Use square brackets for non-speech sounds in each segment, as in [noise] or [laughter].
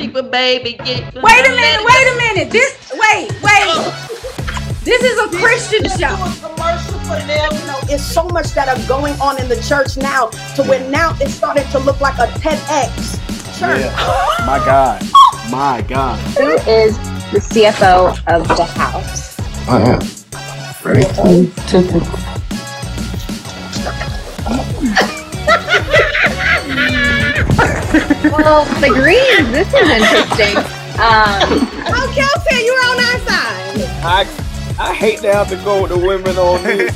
secret, baby. Get wait a minute, wait a minute. This wait, wait. This is a Christian show. commercial for them. You know, it's so much that are going on in the church now to where now it's starting to look like a TEDx church. Yeah. My God. My God. Who is the CFO of the house? I am. Ready? Well, the greens. This is interesting. Um, oh, Kelsey, you're on our side. I I hate to have to go with the women on this.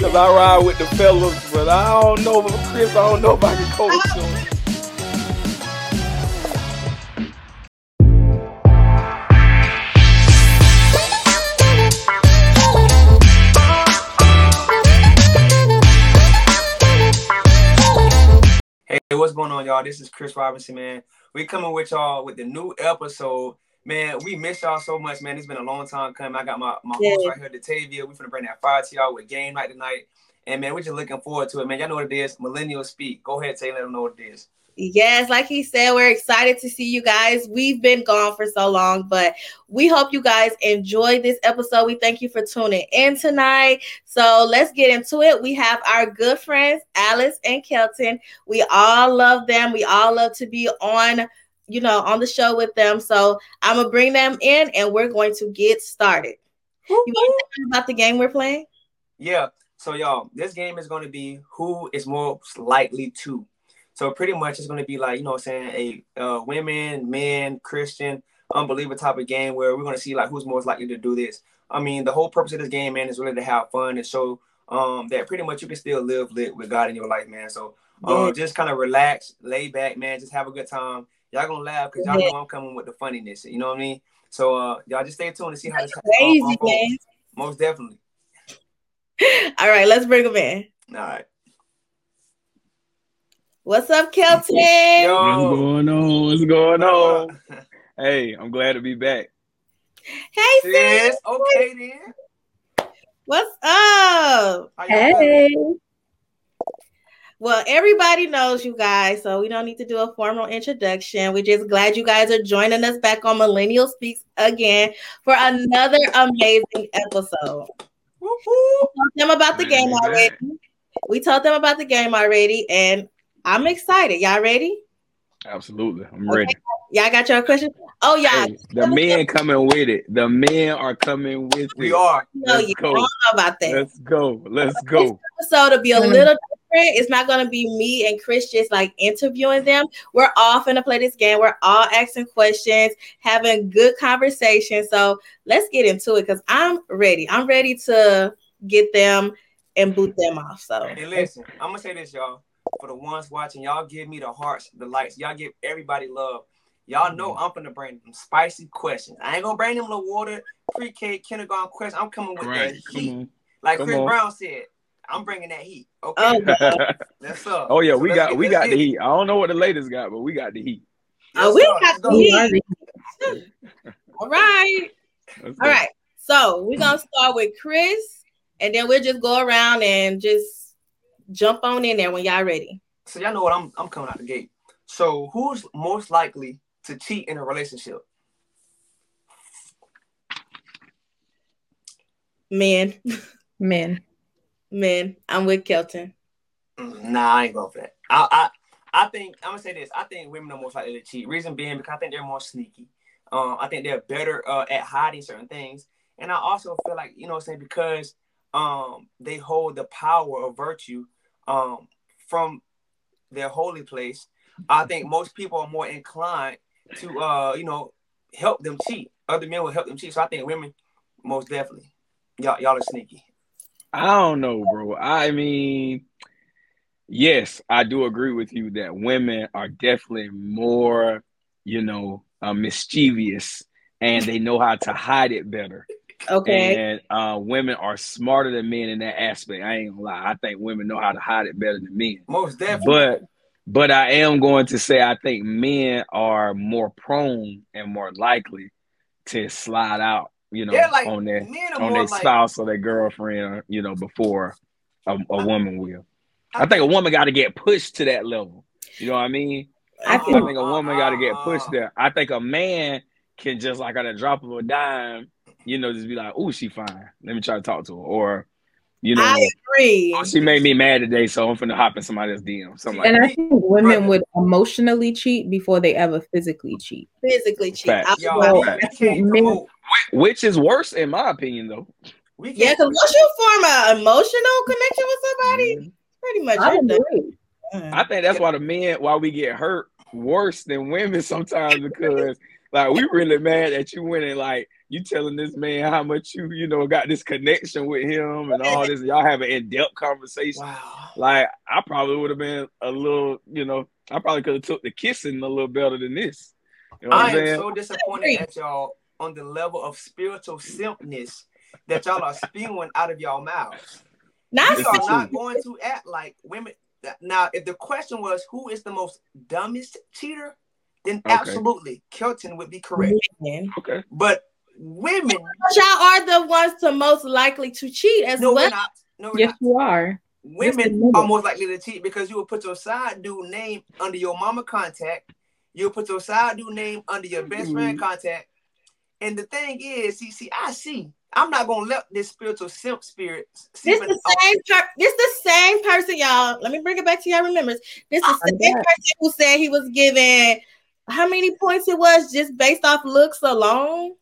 Cause I ride with the fellas, but I don't know, if Chris. I don't know if I can coach them. Going on, y'all? This is Chris Robinson, man. We coming with y'all with the new episode Man, we miss y'all so much, man. It's been a long time coming. I got my, my yeah. host right here, Datavia. We finna bring that fire to y'all with game night tonight. And man, we're just looking forward to it, man. Y'all know what it is. Millennial Speak. Go ahead, Taylor. Let them know what it is. Yes, like he said, we're excited to see you guys. We've been gone for so long, but we hope you guys enjoyed this episode. We thank you for tuning in tonight. So let's get into it. We have our good friends, Alice and Kelton. We all love them. We all love to be on you know, on the show with them. So I'm gonna bring them in and we're going to get started. You want to about the game we're playing? Yeah. So y'all, this game is gonna be who is most likely to. So pretty much it's gonna be like, you know what I'm saying, a uh, women, men, Christian, unbeliever type of game where we're gonna see like who's most likely to do this. I mean, the whole purpose of this game, man, is really to have fun and show um that pretty much you can still live lit with God in your life, man. So um, yeah. just kind of relax, lay back, man, just have a good time y'all gonna laugh because y'all know I'm coming with the funniness. You know what I mean? So uh, y'all just stay tuned and see how this crazy, man. Most definitely. [laughs] All right, let's bring them in. All right. What's up, Kelton? Yo. What's going on? What's going on? [laughs] hey, I'm glad to be back. Hey, sis. Okay, then. What's up? Hey. Well, everybody knows you guys, so we don't need to do a formal introduction. We're just glad you guys are joining us back on Millennial Speaks again for another amazing episode. We told them about the game already. We told them about the game already, and I'm excited. Y'all ready? Absolutely. I'm ready. Y'all got your question? Oh, yeah. Hey, the men coming with it. The men are coming with we it. We are. No, Let's you go. don't know about that. Let's go. Let's go. This episode will be a mm. little different. it's not going to be me and Chris just like interviewing them. We're all going to play this game. We're all asking questions, having good conversation. So let's get into it because I'm ready. I'm ready to get them and boot them off. So, hey, listen, I'm going to say this, y'all. For the ones watching, y'all give me the hearts, the likes. Y'all give everybody love. Y'all know mm-hmm. I'm gonna bring them spicy questions. I ain't gonna bring them the water pre-K kindergarten questions. I'm coming with right. that heat. Like Come Chris on. Brown said, I'm bringing that heat. Okay, oh, [laughs] that's up. Oh yeah, so we got we got the heat. I don't know what the latest got, but we got the heat. Oh, we got the heat. All right, all right. So we're gonna start with Chris, and then we'll just go around and just jump on in there when y'all ready. So y'all know what I'm I'm coming out the gate. So who's most likely to cheat in a relationship? Men. Men. Men, I'm with Kelton. Nah, I ain't going for that. I, I, I think I'm gonna say this. I think women are most likely to cheat. Reason being because I think they're more sneaky. Um, I think they're better uh, at hiding certain things, and I also feel like you know, what I'm saying because um, they hold the power of virtue um, from their holy place. I think most people are more inclined to uh, you know help them cheat. Other men will help them cheat. So I think women most definitely. Y'all, y'all are sneaky. I don't know, bro. I mean, yes, I do agree with you that women are definitely more, you know, uh, mischievous and they know how to hide it better. Okay. And uh, women are smarter than men in that aspect. I ain't gonna lie. I think women know how to hide it better than men. Most definitely. But but I am going to say I think men are more prone and more likely to slide out you know, like, on their on their like, spouse or their girlfriend, you know, before a, a woman will. I, I think a woman got to get pushed to that level. You know what I mean? I I think- think a woman got to get pushed there. I think a man can just like at a drop of a dime, you know, just be like, "Oh, she fine. Let me try to talk to her," or you know, I agree. "Oh, she made me mad today, so I'm finna hop in somebody's DM." Something like And that. I think women Brother. would emotionally cheat before they ever physically cheat. Physically cheat. Facts. I- Y'all, Well, we, I we think can't men- Which is worse, in my opinion, though. We Yeah, because once you form an emotional connection with somebody, Mhm. pretty much I agree. I think that's why the men, why we get hurt worse than women sometimes because like we really mad that you went and like you telling this man how much you you know got this connection with him and all this. Y'all have an in depth conversation. Wow. Like I probably would have been a little, you know, I probably could have took the kissing a little better than this. You know what I I'm saying? so disappointed at y'all on the level of spiritual simpness that y'all are spewing out of y'all mouths. Not We This are not going to act like women. Now, if the question was who is the most dumbest cheater, then Okay. absolutely Kelton would be correct. men. okay. But women, But y'all are the ones to most likely to cheat as no, well. we're not. No, we're Yes, not. you are. Women admit are it. more likely to cheat because you will put your side dude name under your mama contact. You'll put your side dude name under your best friend mm-hmm. contact. And the thing is, see, see, I see. I'm not gonna let this spiritual simp spirit. This seep the same per- this the same person, y'all. Let me bring it back to y'all remembrance. This is the same back. person who said he was given how many points it was just based off looks alone.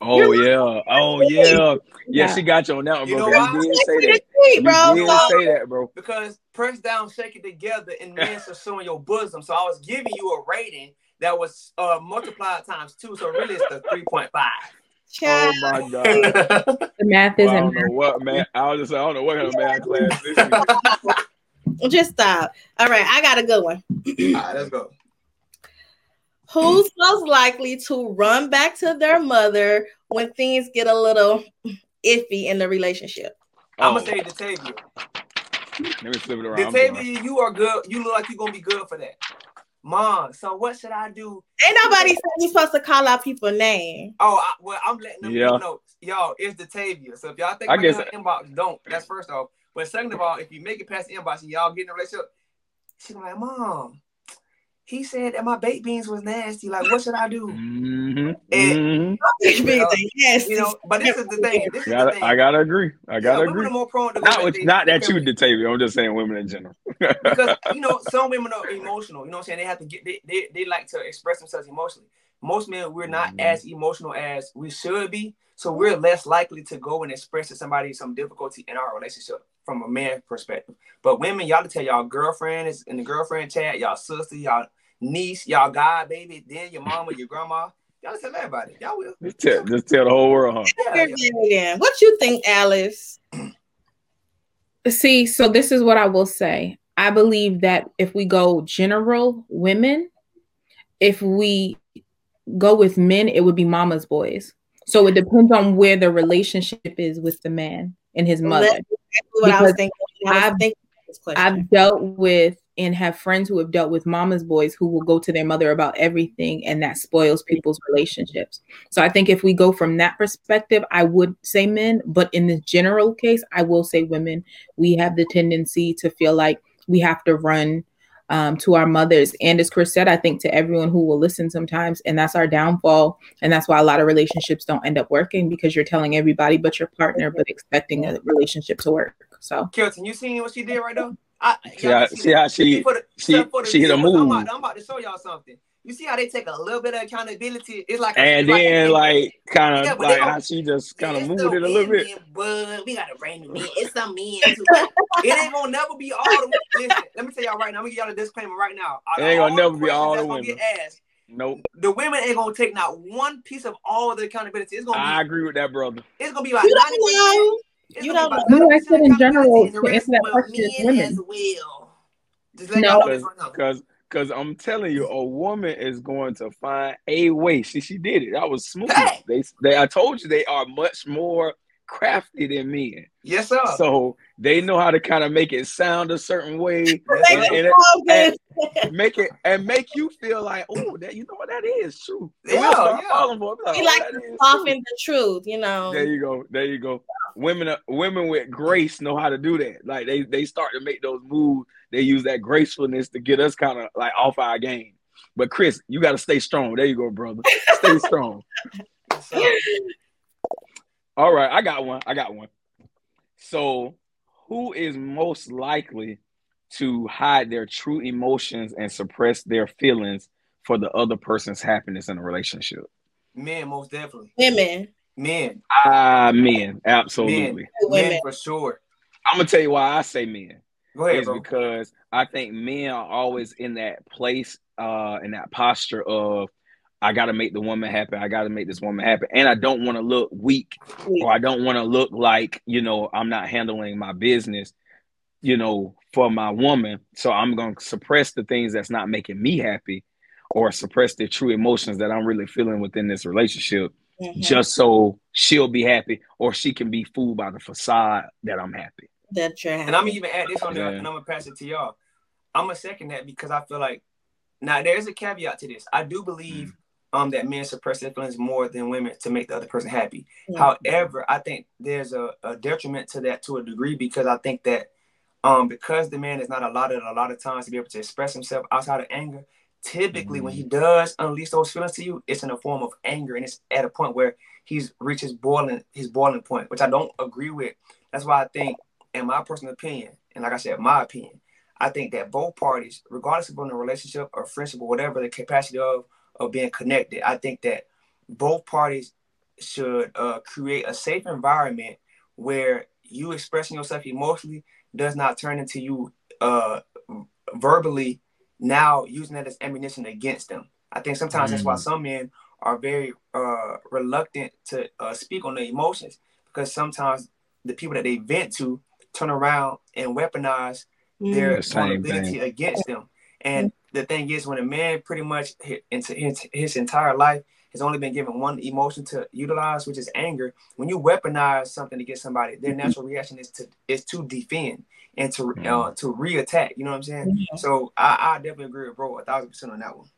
Oh yeah. Oh yeah. Yeah, Yeah. she got you on that one, You bro. know 'cause why? You did say that. Cheat, You bro. did So- say that, bro. because press down, shake it together, and [laughs] men are showing your bosom. So I was giving you a rating that was uh multiplied times two. So really, it's the three point five. Oh my god. The math Well, I isn't. don't know what man. I was just I don't know what kind of math class this is. [laughs] just stop. All right, I got a good one. All right, let's go. Who's most likely to run back to their mother when things get a little iffy in the relationship? I'm Oh, gonna say Datavia. let me flip it around. I'm. Datavia, you are good. You look like you're gonna be good for that. Mom, so what should I do? Ain't nobody said you're supposed to call out people's name. Oh, I, well, I'm letting them Yeah. know. Y'all, it's Datavia. So if y'all think I about guess- her inbox, don't. That's first off. But second of all, if you make it past the inbox and y'all get in a relationship, she's like, Mom, he said that my baked beans was nasty. Like, what should I do? Mm-hmm. And- mm-hmm. yes, You know, but this is the thing. [laughs] This is the Gotta, thing. I gotta agree. I gotta yeah, agree. Women are more prone to Not with, not that you, because- Datavia. I'm just saying women in general. [laughs] because you know some women are emotional. You know what I'm saying? They have to get they, they, they like to express themselves emotionally. Most men we're not Mhm. as emotional as we should be, so we're less likely to go and express to somebody some difficulty in our relationship from a man perspective. But women, y'all to tell y'all girlfriend is in the girlfriend chat, y'all sister, y'all niece, y'all god baby, then your mama, your grandma. Y'all tell everybody. Y'all will. just, tell, just tell the whole world, huh? Yeah, yeah. Yeah. What you think, Alice? See, so this is what I will say. I believe that if we go general women, if we go with men, it would be mama's boys. So it depends on where the relationship is with the man and his mother. That's exactly what I was Because thinking. I was I've- thinking this question. I've dealt with and have friends who have dealt with mama's boys who will go to their mother about everything, and that spoils people's relationships. So I think if we go from that perspective, I would say men, but in the general case, I will say women. We have the tendency to feel like we have to run um, to our mothers, and as Chris said, I think to everyone who will listen sometimes, and that's our downfall, and that's why a lot of relationships don't end up working because you're telling everybody but your partner, but expecting a relationship to work. So. Kelton, you seen what she did right there? I, See how, see how she the, she- the she hit a viewers, I'm move. about, I'm about to show y'all something. You see how they take a little bit of accountability? It's like and it's then like kind of Yeah, like how she just kind of moved it a little bit. women, But we gotta bring them in. It's some men too. it ain't gonna never be all the listen. Let me tell y'all right now. I'm gonna give y'all a disclaimer right now. It ain't gonna never be all the women. Get asked, Nope, the women ain't gonna take not one piece of all the accountability. It's gonna I agree with that, brother. it's gonna be like You don't know. It's You gonna be don't about know. No, I said in general, accountability and the to answer that question, men women. well. No. y'all know this right now. Because because I'm telling you, a woman is going to find a way. See, she did it. That was smooth. Hey! They, they, I told you, they are much more [laughs] crafty than men. Yes, sir. So they know how to kind of make it sound a certain way Yes, and, and- and [laughs] make it and make you feel like, oh, that you know what that is true. And Yeah, we'll start yeah. falling for it. Be We oh, like that to is true. soften the truth, you know. There you go. There you go. Women, are, women with grace know how to do that. Like they, they start to make those moves. They use that gracefulness to get us kind of like off our game. But Chris, you got to stay strong. There you go, brother. Stay [laughs] strong. Yes, sir. All right, I got one. I got one. So, who is most likely to hide their true emotions and suppress their feelings for the other person's happiness in a relationship? Men, most definitely. Women. Men, Ah, men, absolutely. men, men for sure. I'm gonna tell you why I say men. Go ahead, is bro. because I think men are always in that place, uh, in that posture of I gotta make the woman happy. I gotta make this woman happy, and I don't want to look weak, or I don't want to look like you know I'm not handling my business, you know, for my woman. So I'm gonna suppress the things that's not making me happy, or suppress the true emotions that I'm really feeling within this relationship, Mhm. just so she'll be happy, or she can be fooled by the facade that I'm happy. that you're And I'm even add this on there, Yeah. and I'm gonna pass it to y'all. I'm gonna second that because I feel like now there's a caveat to this. I do believe um that men suppress their feelings more than women to make the other person happy. Mhm. However, I think there's a, a detriment to that to a degree because I think that um because the man is not allotted a lot of times to be able to express himself outside of anger. Typically, when he does unleash those feelings to you, it's in a form of anger, and it's at a point where he's reached his boiling his boiling point, which I don't agree with. That's why I think, in my personal opinion, and like I said, my opinion, I think that both parties, regardless of in a relationship or friendship or whatever the capacity of of being connected, I think that both parties should uh, create a safe environment where you expressing yourself emotionally does not turn into you uh, verbally now using that as ammunition against them. I think sometimes that's why Mm. some men are very uh, reluctant to uh, speak on their emotions because sometimes the people that they vent to turn around and weaponize their The same vulnerability against them. And the thing is, when a man pretty much into his, his entire life has only been given one emotion to utilize, which is anger. When you weaponize something to get somebody, their natural reaction is to is to defend and to uh, to reattack. You know what I'm saying? So I, I definitely agree with bro a thousand percent on that one.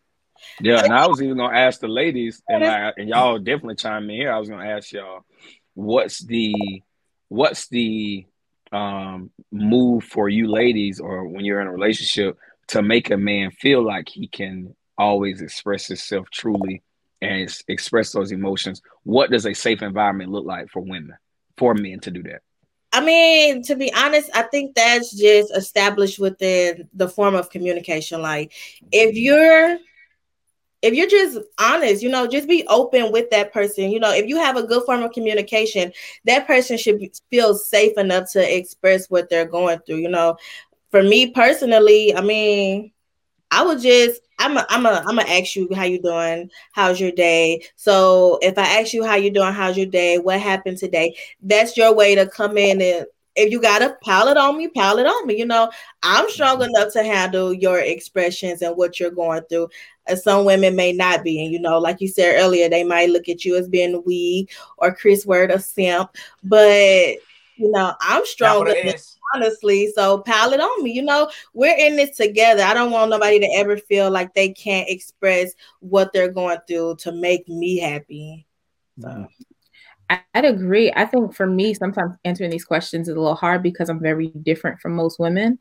Yeah, and I was even gonna ask the ladies, and like, and y'all definitely chime in here. I was gonna ask y'all, what's the what's the um move for you ladies, or when you're in a relationship, to make a man feel like he can always express himself truly and ex- express those emotions? What does a safe environment look like for women, for men to do that? I mean, to be honest, I think that's just established within the form of communication. Like, if you're if you're just honest, you know, just be open with that person. You know, if you have a good form of communication, that person should be, feel safe enough to express what they're going through. You know, for me personally, I mean, I would just I'm a, I'm a, I'm gonna ask you how you doing, how's your day. So if I ask you how you doing, how's your day, what happened today, that's your way to come in and if you gotta pile it on me, pile it on me. You know, I'm strong enough to handle your expressions and what you're going through. And some women may not be, and you know, like you said earlier, they might look at you as being weak or Chris Word a simp, but you know, I'm strong enough. Honestly. So pile it on me. You know, we're in this together. I don't want nobody to ever feel like they can't express what they're going through to make me happy. I- I'd agree. I think for me, sometimes answering these questions is a little hard because I'm very different from most women.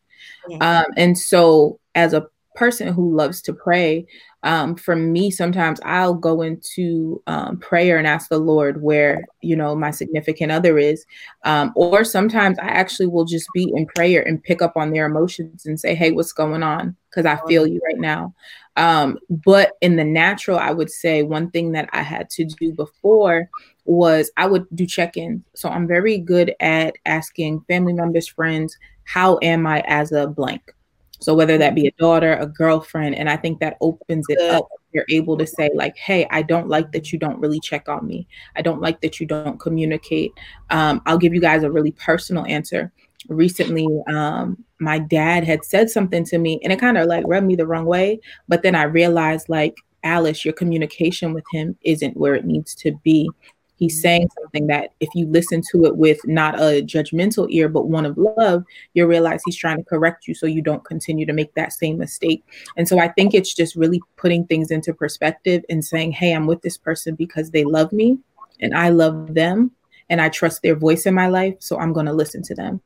Yeah. Um, and so, as a person who loves to pray, um, for me, sometimes I'll go into um, prayer and ask the Lord where, you know, my significant other is. Um, or sometimes I actually will just be in prayer and pick up on their emotions and say, hey, what's going on? Because I feel you right now. Um, but in the natural, I would say one thing that I had to do before was I would do check-ins. So I'm very good at asking family members, friends, how am I as a blank? So whether that be a daughter, a girlfriend, and I think that opens it up. You're able to say like, "Hey, I don't like that you don't really check on me. I don't like that you don't communicate." Um, I'll give you guys a really personal answer. Recently, um, my dad had said something to me, and it kind of like rubbed me the wrong way. But then I realized, like, Alice, your communication with him isn't where it needs to be. He's saying something that if you listen to it with not a judgmental ear, but one of love, you'll realize he's trying to correct you so you don't continue to make that same mistake. And so I think it's just really putting things into perspective and saying, hey, I'm with this person because they love me and I love them and I trust their voice in my life. So I'm going to listen to them.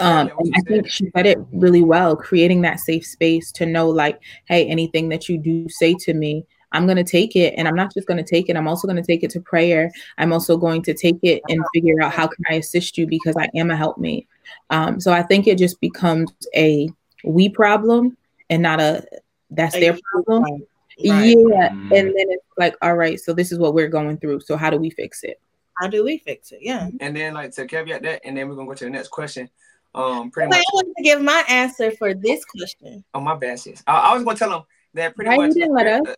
Um, and I think she said it really well, creating that safe space to know, like, hey, anything that you do say to me, I'm going to take it. And I'm not just going to take it, I'm also going to take it to prayer. I'm also going to take it and figure out how can I assist you because I am a helpmate. Um, so I think it just becomes a we problem and not a that's their problem. Right. Yeah. Mm-hmm. And then it's like, all right, so this is what we're going through. So how do we fix it? How do we fix it? Yeah. And then like to caveat that, and then we're gonna go to the next question. Um, pretty much. I wanted to give my answer for this question. Oh, my bad, sis. I, I was gonna tell them that pretty Why much. You didn't let us?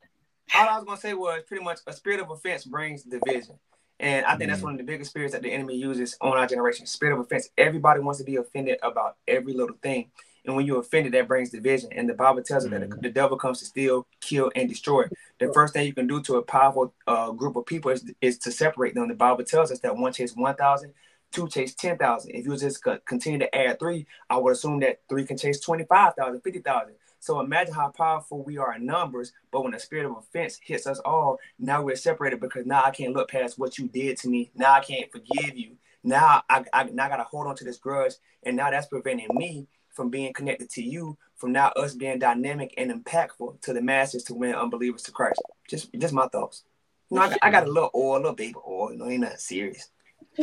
All I was gonna say was pretty much a spirit of offense brings division. And I think that's mm. one of the biggest spirits that the enemy uses on our generation. Spirit of offense. Everybody wants to be offended about every little thing. And when you're offended, that brings division. And the Bible tells us mm-hmm. that the, the, devil comes to steal, kill, and destroy. The first thing you can do to a powerful uh, group of people is, is to separate them. The Bible tells us that one chase 1,000, two chase 10,000. If you just continue to add three, I would assume that three can chase 25,000, 50,000. So imagine how powerful we are in numbers, but when the spirit of offense hits us all, now we're separated because now I can't look past what you did to me. Now I can't forgive you. Now I, I now I gotta hold on to this grudge, and now that's preventing me from being connected to you, from now us being dynamic and impactful to the masses to win unbelievers to Christ. Just just my thoughts. You know, I, I got a little oil, a little baby oil. You know, ain't nothing serious. [laughs]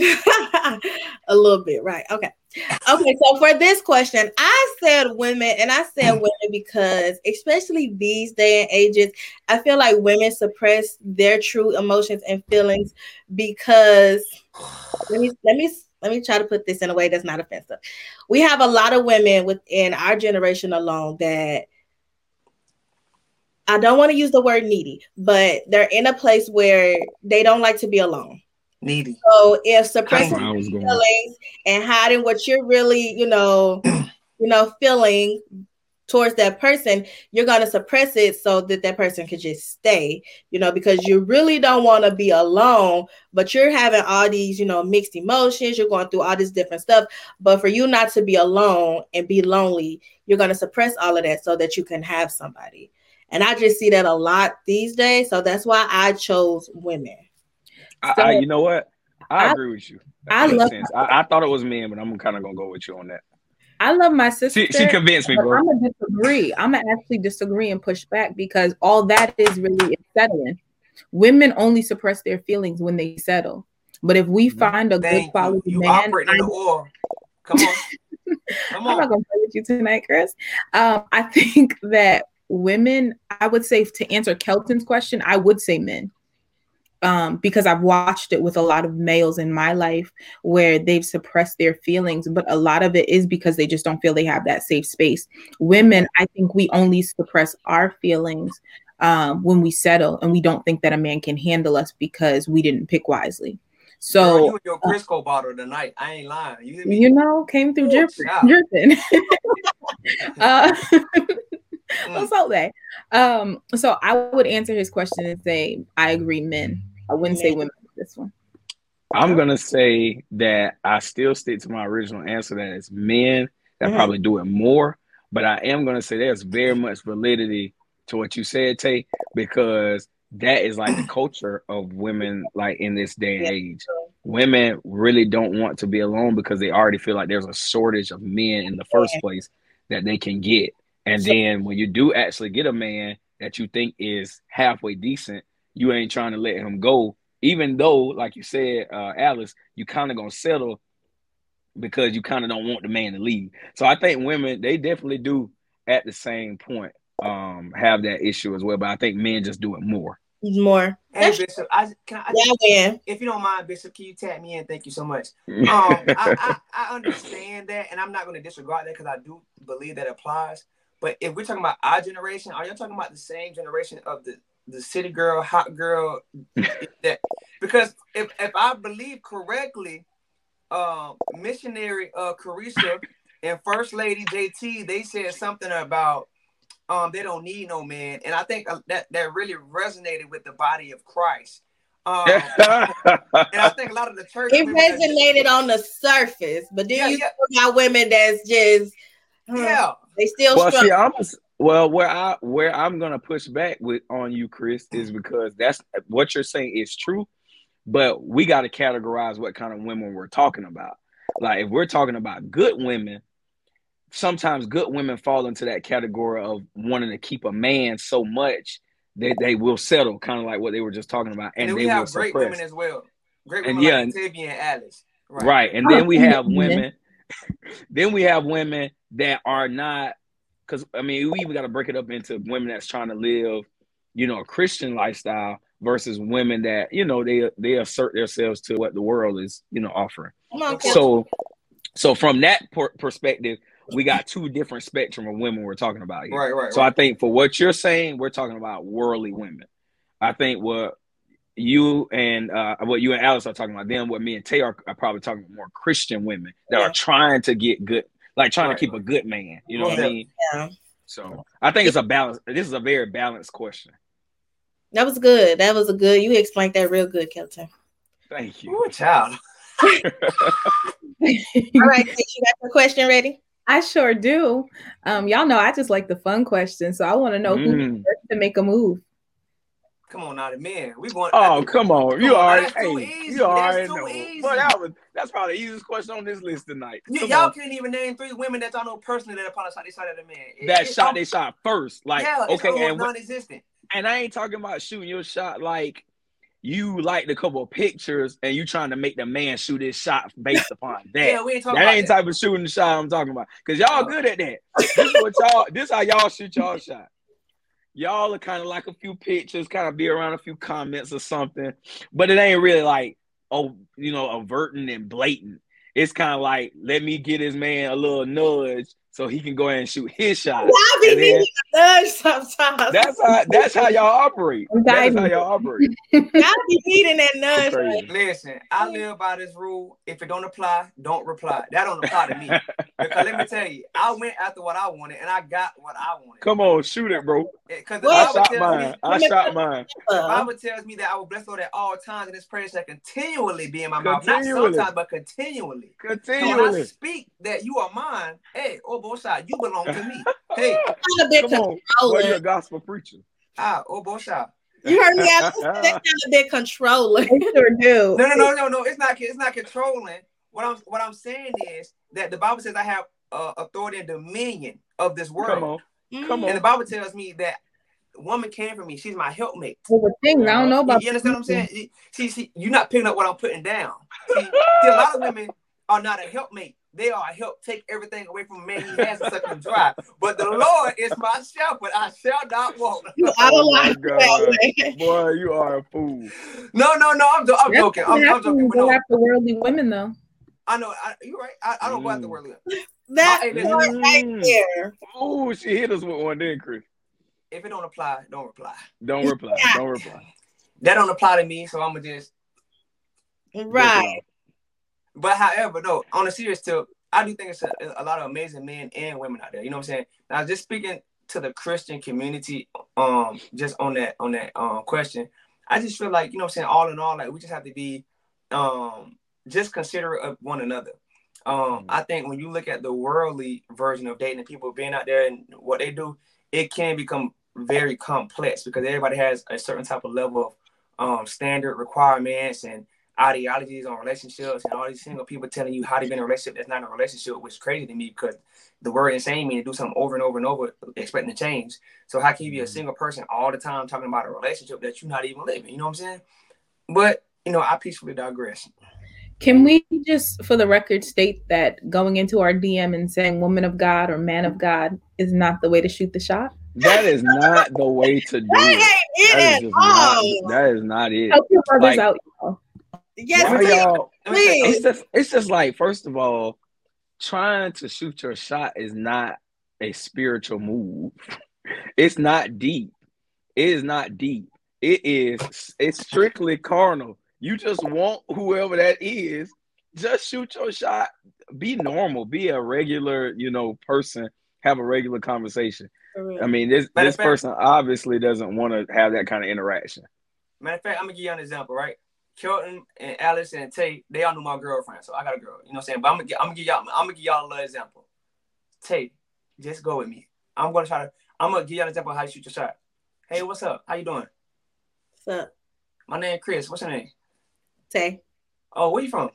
a little bit, right? Okay. Okay, so for this question, I said women, and I said women because, especially these day and ages, I feel like women suppress their true emotions and feelings because let me let me let me try to put this in a way that's not offensive. We have a lot of women within our generation alone that I don't want to use the word needy, but they're in a place where they don't like to be alone needy. So if suppressing feelings and hiding what you're really, you know, [clears throat] you know, feeling towards that person, you're going to suppress it so that that person could just stay, you know, because you really don't want to be alone, but you're having all these, you know, mixed emotions, you're going through all this different stuff. But for you not to be alone and be lonely, you're going to suppress all of that so that you can have somebody. And I just see that a lot these days. So that's why I chose women. I, so, I, you know what? I, I, agree with you. That I love. I, I, thought it was men, but I'm kind of gonna go with you on that. I love my sister. She, she convinced me, bro. I'm gonna disagree. I'm gonna actually disagree and push back because all that is really is settling. Women only suppress their feelings when they settle. But if we mm-hmm. find a Thank good quality you. You man, I, Come on. Come on. [laughs] I'm not gonna play with you tonight, Chris. Um, I [laughs] think that women, I would say to answer Kelton's question, I would say men um, because I've watched it with a lot of males in my life where they've suppressed their feelings, but a lot of it is because they just don't feel they have that safe space. Women, I think we only suppress our feelings um, when we settle and we don't think that a man can handle us because we didn't pick wisely. So you your Crisco bottle tonight. I ain't lying. You, you know, came through dripping. [laughs] uh, [laughs] What's up there? Um, so I would answer his question and say, I agree, men. I wouldn't say women this one. I'm gonna say that I still stick to my original answer that it's men that mm-hmm. probably do it more, but I am gonna say there's very much validity to what you said, Tay, because that is like the [clears throat] culture of women like in this day and age. Women really don't want to be alone because they already feel like there's a shortage of men in the first place that they can get. And then when you do actually get a man that you think is halfway decent, you ain't trying to let him go, even though, like you said, uh, Alice, you kind of gonna settle because you kind of don't want the man to leave. So I think women they definitely do at the same point um have that issue as well, but I think men just do it more. More. Hey Bishop, I can I, yeah, if you don't mind, Bishop, can you tag me in? Thank you so much. [laughs] Um, I, I, I understand that, and I'm not going to disregard that because I do believe that applies. But if we're talking about our generation, are you talking about the same generation of the the city girl, hot girl? [laughs] that because if if I believe correctly, uh, missionary uh Carisha and First Lady JT, they said something about um they don't need no man, and I think uh, that that really resonated with the body of Christ. Um, [laughs] and I think a lot of the church It women that- resonated on the surface, but then Yeah, you yeah. got women that's just hmm, yeah. they still well, struggle. see, I'm well where I where I'm gonna push back with on you, Chris, is because that's what you're saying is true, but we got to categorize what kind of women we're talking about. Like if we're talking about good women, sometimes good women fall into that category of wanting to keep a man so much that they will settle, kind of like what they were just talking about, And, and, then they we will have great suppress. women as well. Great And women yeah, like and- Tavia and Alice. Right. And then we have [laughs] women, [laughs] then we have women that are not, because I mean, we even got to break it up into women that's trying to live, you know, a Christian lifestyle versus women that, you know, they they assert themselves to what the world is, you know, offering. On, So, so from that per- perspective, we got two different spectrum of women we're talking about here. Right, right, So I think for what you're saying, we're talking about worldly women. I think what you and uh, what you and Alice are talking about, then what me and Tay are, are probably talking about more Christian women that Yeah. are trying to get good, like trying Right. to keep a good man. You know Most what I mean? Yeah. So I think it's a balance. This is a very balanced question. That was good. That was a good. You explained that real good, Kelton. Thank you. Ooh, child. [laughs] All right, you got your question ready? I sure do. Um, y'all know I just like the fun questions, so I want to know who Mm. first to make a move. Come on now, the man. We going. Oh come on! You Come on, already, hey, you already That's too know. easy. But that was that's probably the easiest question on this list tonight. Y- y'all on. can't even name three women that y'all know personally that probably shot they shot at a man. It- that it's shot they shot first. Like yeah, okay, and, non-existent. and I ain't talking about shooting your shot like you liked a couple of pictures and you trying to make the man shoot his shot based upon [laughs] that. Yeah, we ain't talking that about ain't that. type of shooting shot I'm talking about. Cause y'all No. good at that. This is what y'all this how y'all shoot y'all shot. Y'all are kind of like a few pictures, kind of be around a few comments or something, but it ain't really like oh, you know, averting and blatant. It's kind of like let me get his man a little nudge so he can go ahead and shoot his shot. I be then- needing a nudge sometimes. That's how that's how y'all operate. That's how y'all operate. [laughs] I be needing that nudge. Crazy. Listen, I live by this rule. If it don't apply, don't reply. That don't apply to me. Because let me tell you, I went after what I wanted and I got what I wanted. Come on, shoot it, bro. Because the I shot tells me, mine. I shot mine. the Bible tells me that I will bless Lord at all times, and His praise shall continually be in my mouth. Not sometimes, but continually. Continually. So when I speak that you are mine, hey, oh boy, shot, you belong to me. [laughs] Hey, kind of bit Come on. Boy, controlling. you're a gospel preacher. ah, oh boy. You heard me? Alice? [laughs] That's kind of bit controlling. I sure do. No, no, no, no, no. It's not. It's not controlling. What I'm what I'm saying is that the Bible says I have uh, authority and dominion of this world, Come on. Come on. and the Bible tells me that woman came for me. She's my helpmate. Well, the thing I don't know about you understand what I'm saying? See, see, you're not picking up what I'm putting down. See, see, a lot of women are not a helpmate. They are help take everything away from a man he has and suck him dry. But the Lord is my shepherd. I shall not want. I don't Oh my like God. that way. Boy, you are a fool. No, no, no. I'm, jo- I'm joking. what I'm, I'm happens joking. when But you go no, after worldly women, though. I know. I, you're right. I, I don't go after Mm. worldly. That Hey, listen. part right Mm. there. Oh, she hit us with one, didn't Chris? If it don't apply, don't reply. Don't reply. Don't reply. That don't apply to me, so I'm gonna just. Right. But however, no, on a serious tip, I do think it's a, a lot of amazing men and women out there. You know what I'm saying? Now, just speaking to the Christian community, um, just on that on that um question, I just feel like you know what I'm saying. All in all, like we just have to be, um, just considerate of one another. Um, I think when you look at the worldly version of dating, and people being out there and what they do, it can become very complex because everybody has a certain type of level of um, standard requirements and ideologies on relationships and all these single people telling you how to be in a relationship that's not a relationship, which is crazy to me because the word insane means to do something over and over and over expecting to change. So how can you be a mm-hmm. single person all the time talking about a relationship that you're not even living? You know what I'm saying? But you know, I peacefully digress. Can we just, for the record, state that going into our DM and saying woman of God or man of God is not the way to shoot the shot? That is not the way to [laughs] do That it. ain't it That is at just not. all. That is not it. Help your brothers Like- out, y'all. Yes, Why please. y'all? Let It's just. It's just like first of all, trying to shoot your shot is not a spiritual move. [laughs] It's not deep. It is not deep. It is. It's strictly carnal. You just want whoever that is. Just shoot your shot. Be normal. Be a regular, you know, person. Have a regular conversation. For real. I mean, this Matter this fact- person obviously doesn't want to have that kind of interaction. Matter of fact, I'm gonna give you an example, right? Kelton and Alice and Tay, they all knew my girlfriend, so I got a girl. You know what I'm saying? But I'm gonna, I'm gonna give y'all, I'm gonna give y'all a little example. Tay, just go with me. I'm gonna try to, I'm gonna give y'all an example of how you shoot your shot. Hey, what's up? How you doing? What's up? My name is Chris. What's your name? Tay. Oh, where you from?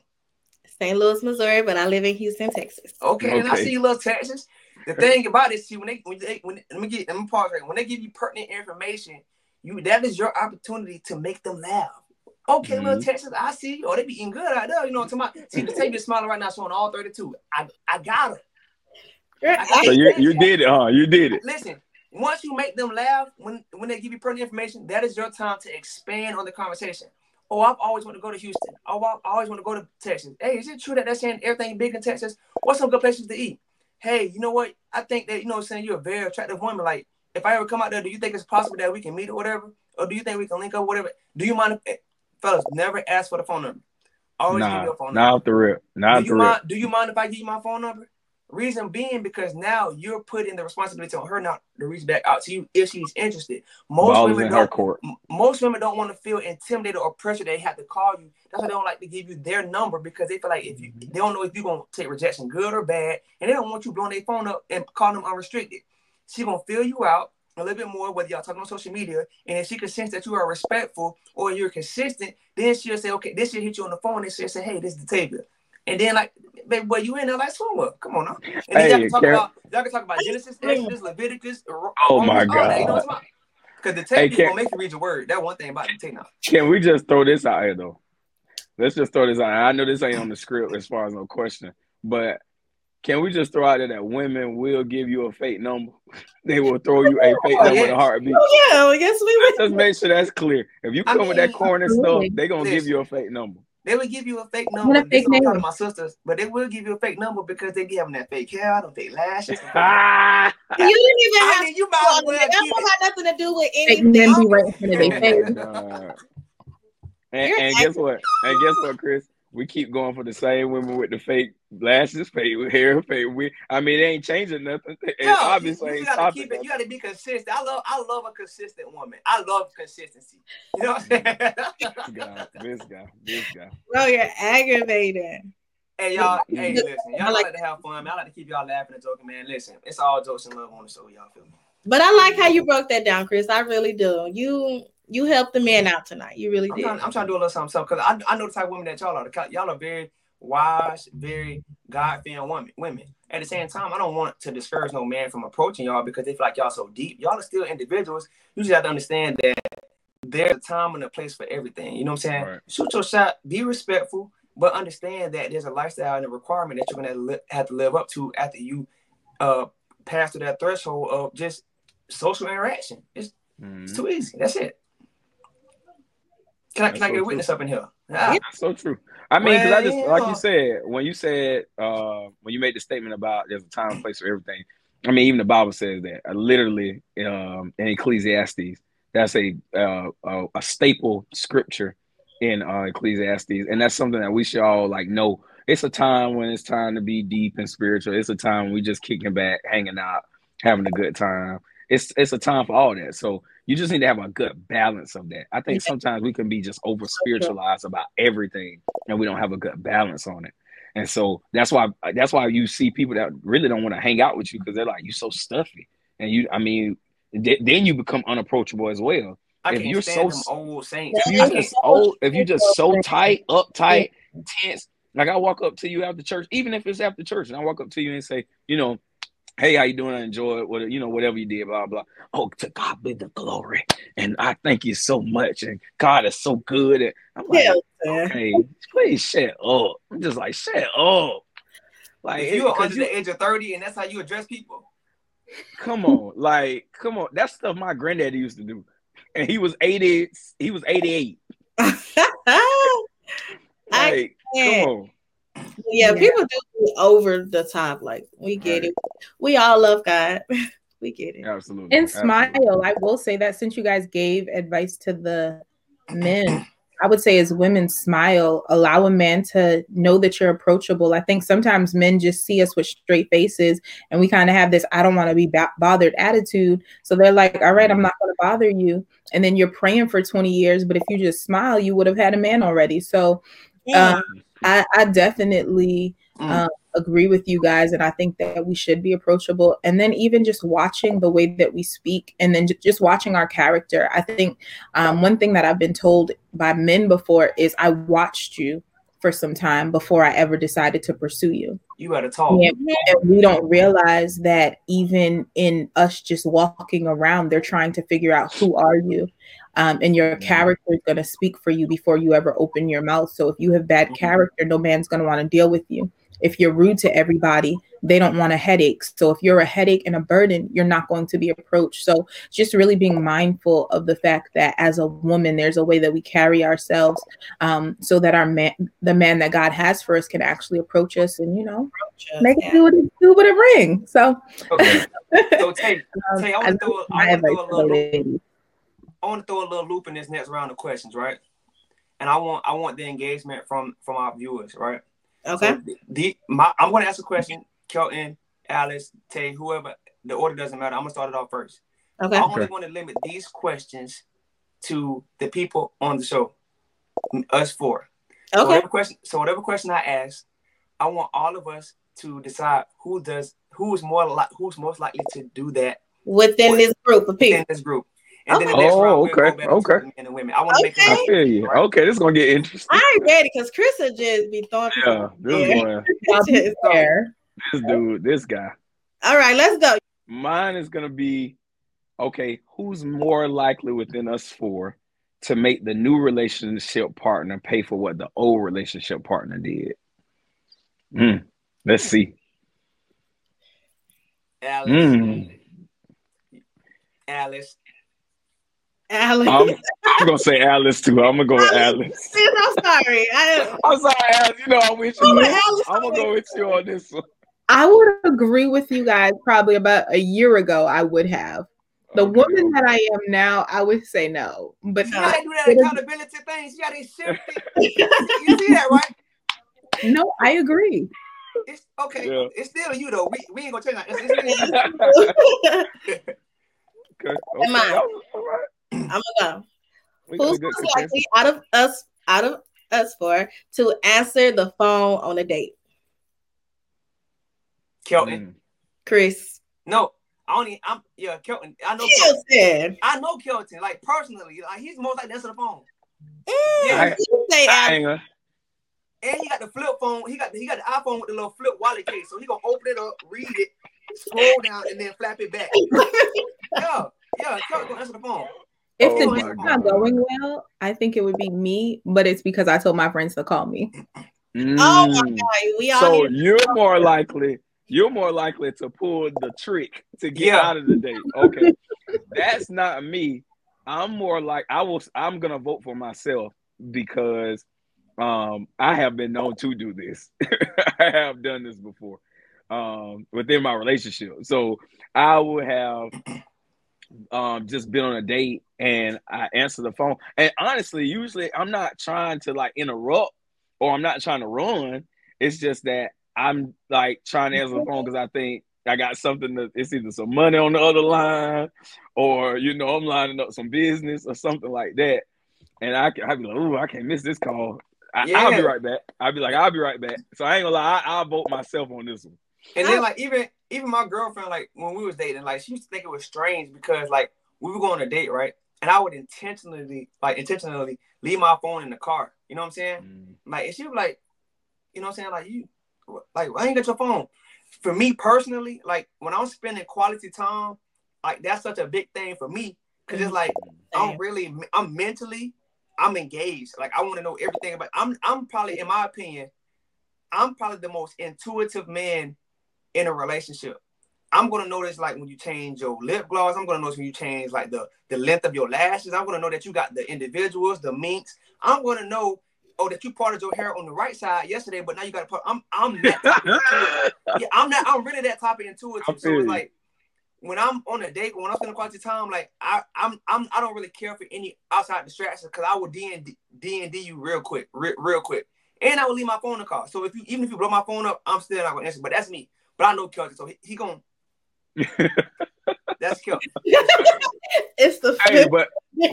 St. Louis, Missouri, but I live in Houston, Texas. Okay, okay. and I see you little Texas. The thing about this, see, when they when they when let me get let me pause right. When they give you pertinent information, you that is your opportunity to make them laugh. Okay, mm-hmm. little Texas, I see you. Oh, they be eating good out there. You know what I'm talking about? See, the table is smiling right now, showing all 32. I I got it. so you, you did it, huh? You did it. Listen, once you make them laugh, when when they give you pertinent information, that is your time to expand on the conversation. Oh, I've always wanted to go to Houston. Oh, I always want to go to Texas. Hey, is it true that they're saying everything big in Texas? What's some good places to eat? Hey, you know what? I think that you know, saying you're a very attractive woman. Like, if I ever come out there, do you think it's possible that we can meet or whatever? Or do you think we can link up, whatever? Do you mind, if, fellas? Never ask for the phone number. Always nah, give your phone number. Not the rip. Not do you the mind, rip. Do you mind if I give you my phone number? Reason being because now you're putting the responsibility on her not to reach back out to you if she's interested. Most Balls women don't. Most women don't want to feel intimidated or pressure. They have to call you. That's why they don't like to give you their number because they feel like if you mm-hmm. they don't know if you're gonna take rejection good or bad, and they don't want you blowing their phone up and calling them unrestricted. She's gonna fill you out a little bit more, whether y'all talking on social media, and if she can sense that you are respectful or you're consistent, then she'll say, okay, this she'll hit you on the phone and she'll say, hey, this is the table. And then like, baby, boy, you in there like swimmer. Come on now. And then hey, y'all can talk about y'all can talk about Genesis, Exodus, Leviticus. Oh my god. That, you know Because the tape hey, gonna make you read your word. That one thing about the tape now. Can we just throw this out here though? Let's just throw this out. I know this ain't on the script as far as no question, but can we just throw out there that women will give you a fake number? [laughs] they will throw you a fake oh, number yeah. in a heartbeat. Oh, yeah, I guess we will. Just make sure that's clear. If you come I mean, with that corner stuff, they're gonna give you a fake number. They will give you a fake number. What a fake name. my sisters, but they will give you a fake number because they give them that fake hair, them fake lashes. [laughs] you didn't even have. Mean, you might well, that don't have nothing to do with anything. Fake men be right in front of their [laughs] face. and, and guess what? And guess what, Chris? We keep going for the same women with the fake lashes, fake hair, fake wig. I mean, it ain't changing nothing. [laughs] no, obviously you, you gotta keep it. You gotta be consistent. I love, I love a consistent woman. I love consistency. You know what I'm mm-hmm. saying? this guy, this guy, this guy. Bro, you're aggravating. Hey y'all, mm-hmm. hey listen, y'all like, like, to have fun, man. I like to keep y'all laughing and joking, man. Listen, it's all jokes and love on the show, y'all feel me? But I like how you broke that down, Chris. I really do. You you helped the man out tonight. You really I'm did. Trying, I'm trying to do a little something, something because I, I know the type of women that y'all are. Y'all are very wise, very God fearing women. Women. At the same time, I don't want to discourage no man from approaching y'all because they feel like y'all so deep. Y'all are still individuals. You just have to understand that there's a time and a place for everything. You know what I'm saying? Right. Shoot your shot. Be respectful, but understand that there's a lifestyle and a requirement that you're gonna have to live up to after you uh pass through that threshold of just social interaction. It's, mm-hmm. it's too easy. That's it. Can I, can I get a witness true. up in here? Ah. so true. I mean, because I just like you said when you said uh, when you made the statement about there's a time and place for everything. I mean, even the Bible says that. Uh, literally, um, in Ecclesiastes, that's a, uh, a, a staple scripture in uh, Ecclesiastes, and that's something that we should all like know. It's a time when it's time to be deep and spiritual. It's a time we just kicking back, hanging out, having a good time. It's it's a time for all that. So you just need to have a good balance of that. I think sometimes we can be just over spiritualized about everything and we don't have a good balance on it. And so that's why that's why you see people that really don't want to hang out with you because they're like you so stuffy. And you I mean th- then you become unapproachable as well. I if you're so old saints. If you just old, if you just so tight, uptight, tense, like I walk up to you after church, even if it's after church, and I walk up to you and say, you know, hey, how you doing? I enjoy it. What you know, whatever you did, blah blah. Oh, to God be the glory, and I thank you so much, and God is so good. And I'm like, yeah, okay, please shut up. I'm just like, shut up. Like if you are under you, the age of thirty, and that's how you address people. Come on, like, come on. That's stuff my granddaddy used to do, and he was eighty. He was eighty-eight. [laughs] like, come on. Yeah, yeah, people do over the top. Like we get right. it. We all love God. [laughs] we get it. Absolutely. And smile. Absolutely. I will say that since you guys gave advice to the men, I would say as women smile, allow a man to know that you're approachable. I think sometimes men just see us with straight faces and we kind of have this I don't want to be b- bothered attitude. So they're like, all right, I'm not going to bother you. And then you're praying for 20 years, but if you just smile, you would have had a man already. So yeah. um, I, I definitely mm. um, agree with you guys. And I think that we should be approachable. And then even just watching the way that we speak and then j- just watching our character. I think um, one thing that I've been told by men before is I watched you for some time before I ever decided to pursue you. You to talk. And, and we don't realize that even in us just walking around, they're trying to figure out who are you. Um, and your character is going to speak for you before you ever open your mouth. So if you have bad mm-hmm. character, no man's going to want to deal with you. If you're rude to everybody, they don't want a headache. So if you're a headache and a burden, you're not going to be approached. So just really being mindful of the fact that as a woman, there's a way that we carry ourselves um, so that our man, the man that God has for us, can actually approach us and you know us, make yeah. it do what it do with a ring. So, okay. so [laughs] Tay, Tay, I want to throw, I want to throw a little. Loop. I want to throw a little loop in this next round of questions, right? And I want I want the engagement from from our viewers, right? Okay. So the, my, I'm going to ask a question. Kelton, Alice, Tay, whoever. The order doesn't matter. I'm gonna start it off first. Okay. I only want to limit these questions to the people on the show, us four. Okay. So whatever question, so whatever question I ask, I want all of us to decide who does who is more like who's most likely to do that within this group of people. Within this group. And okay. then the next oh, round, we'll okay, okay. Men and women. I want to okay. make. I feel you. Right? Okay, this is gonna get interesting. I ain't ready because Chris will just be throwing. Yeah, this is going. [laughs] this dude, this guy. All right, let's go. Mine is gonna be okay. Who's more likely within us four to make the new relationship partner pay for what the old relationship partner did? Mm, let's see. Alice. Mm. Alice. Alice. I'm, I'm, gonna say Alice too. I'm gonna go with Alice. I'm sorry. I, am [laughs] sorry, Alice. You know I'm with you. Oh, I'm gonna go with you on this one. I would agree with you guys. Probably about a year ago, I would have. The okay. woman that I am now, I would say no. But you gotta do that accountability thing. You gotta shift you see that, right? [laughs] No, I agree. It's okay. Yeah. It's still you though. We, we ain't gonna change that. It's, it's [laughs] okay. okay. Am I? All right. I'm gonna go. Who's most likely out of us, out of us four, to answer the phone on a date? Kelton. Mm. Chris. No, I only I'm yeah, Kelton. I know Kelton. Kelton. I know Kelton, like personally. Like he's most likely to answer the phone. Mm, yeah, I, say I, and he got the flip phone. He got the, he got the iPhone with the little flip wallet case. So he gonna open it up, read it, scroll down, and then flap it back. [laughs] yeah, yeah, Kelton gonna answer the phone. If oh the date's not going well, I think it would be me, but it's because I told my friends to call me. Mm. Oh my god, we all so you're more likely you're more likely to pull the trick to get yeah. out of the date. Okay, that's not me. I'm more like I will. I'm gonna vote for myself because um, I have been known to do this. [laughs] I have done this before um, within my relationship. So I will have um, just been on a date and I answer the phone. And honestly, usually I'm not trying to like interrupt or I'm not trying to run. It's just that I'm like trying to answer the phone because I think I got something that it's either some money on the other line or you know I'm lining up some business or something like that. And I I'd be like, oh, I can't miss this call. I, will be right back. I'll be like, I'll be right back. So I ain't gonna lie, I, will vote myself on this one. And then like even even my girlfriend, like when we was dating, like she used to think it was strange because like we would go on a date, right? And I would intentionally, like intentionally leave my phone in the car. You know what I'm saying? Mm. Like and she was like, you know what I'm saying? Like you like why ain't got your phone? For me personally, like when I'm spending quality time, like that's such a big thing for me. Cause it's like I'm really I'm mentally I'm engaged. Like I want to know everything about I'm I'm probably in my opinion, I'm probably the most intuitive man in a relationship. I'm gonna notice like when you change your lip gloss. I'm gonna notice when you change like the the length of your lashes. I'm gonna know that you got the individuals, the minks. I'm gonna know oh that you parted your hair on the right side yesterday, but now you got to part. I'm I'm that [laughs] yeah, I'm not I'm really that type of intuitive. So it's like when I'm on a date, when I'm spending quality time, like I, I'm, I'm, I don't really care for any outside distractions because I will D and D and D you real quick, re- real quick, and I will leave my phone in the car. So if you, even if you blow my phone up, I'm still not gonna answer. But that's me. But I know Kelton, so he, he gonna. [laughs] that's Kelton. [laughs] it's the hey, but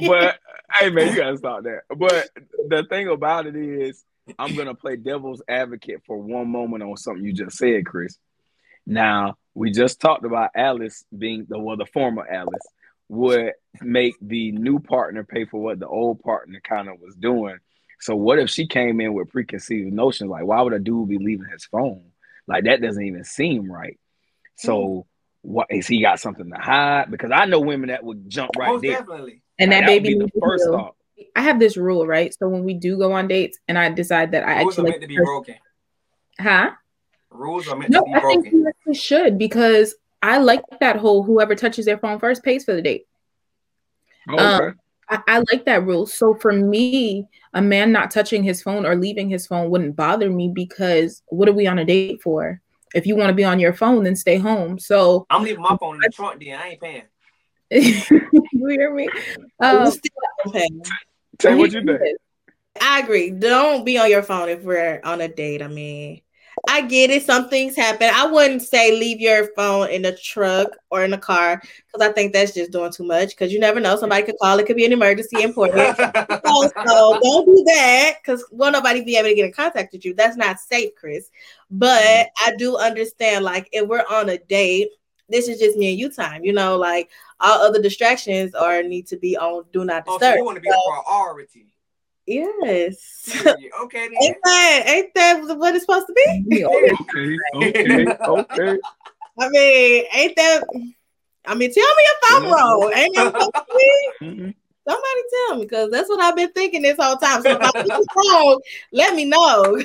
but hey man, you gotta stop that. But the thing about it is, I'm gonna play devil's advocate for one moment on something you just said, Chris. Now we just talked about Alice being the well, the former Alice would make the new partner pay for what the old partner kind of was doing. So what if she came in with preconceived notions like why would a dude be leaving his phone? Like that doesn't even seem right. So mm. what is he got something to hide? Because I know women that would jump right Most there. Definitely. And Like, that would baby be the first will. thought. I have this rule, right? So when we do go on dates and I decide that I Rules are actually meant to be broken. huh? Rules are meant No, to be I think broken. you actually should because I like that whole whoever touches their phone first pays for the date. Oh, Um, okay. I, I like that rule. So for me, a man not touching his phone or leaving his phone wouldn't bother me because what are we on a date for? If you want to be on your phone, then stay home. So I'm leaving my phone in the trunk. Then I ain't paying. [laughs] you hear me? Um, We still don't pay. What you think? I agree. Don't be on your phone if we're on a date. I mean, I get it. Some things happen. I wouldn't say leave your phone in the truck or in the car because I think that's just doing too much. Because you never know, somebody could call. It could be an emergency [laughs] important. so, so don't do that because will nobody be able to get in contact with you. That's not safe, Chris. But mm. I do understand, like, if we're on a date, this is just me and you time. You know, like all other distractions are need to be on do not oh, so disturb. you want to be a priority. Yes. [laughs] Okay then. Ain't that ain't that what it's supposed to be? Okay, okay, okay. [laughs] I mean, ain't that? I mean, tell me if I'm wrong. Ain't that supposed to be? Mhm. Somebody tell me because that's what I've been thinking this whole time. So if I'm [laughs] wrong, let me know.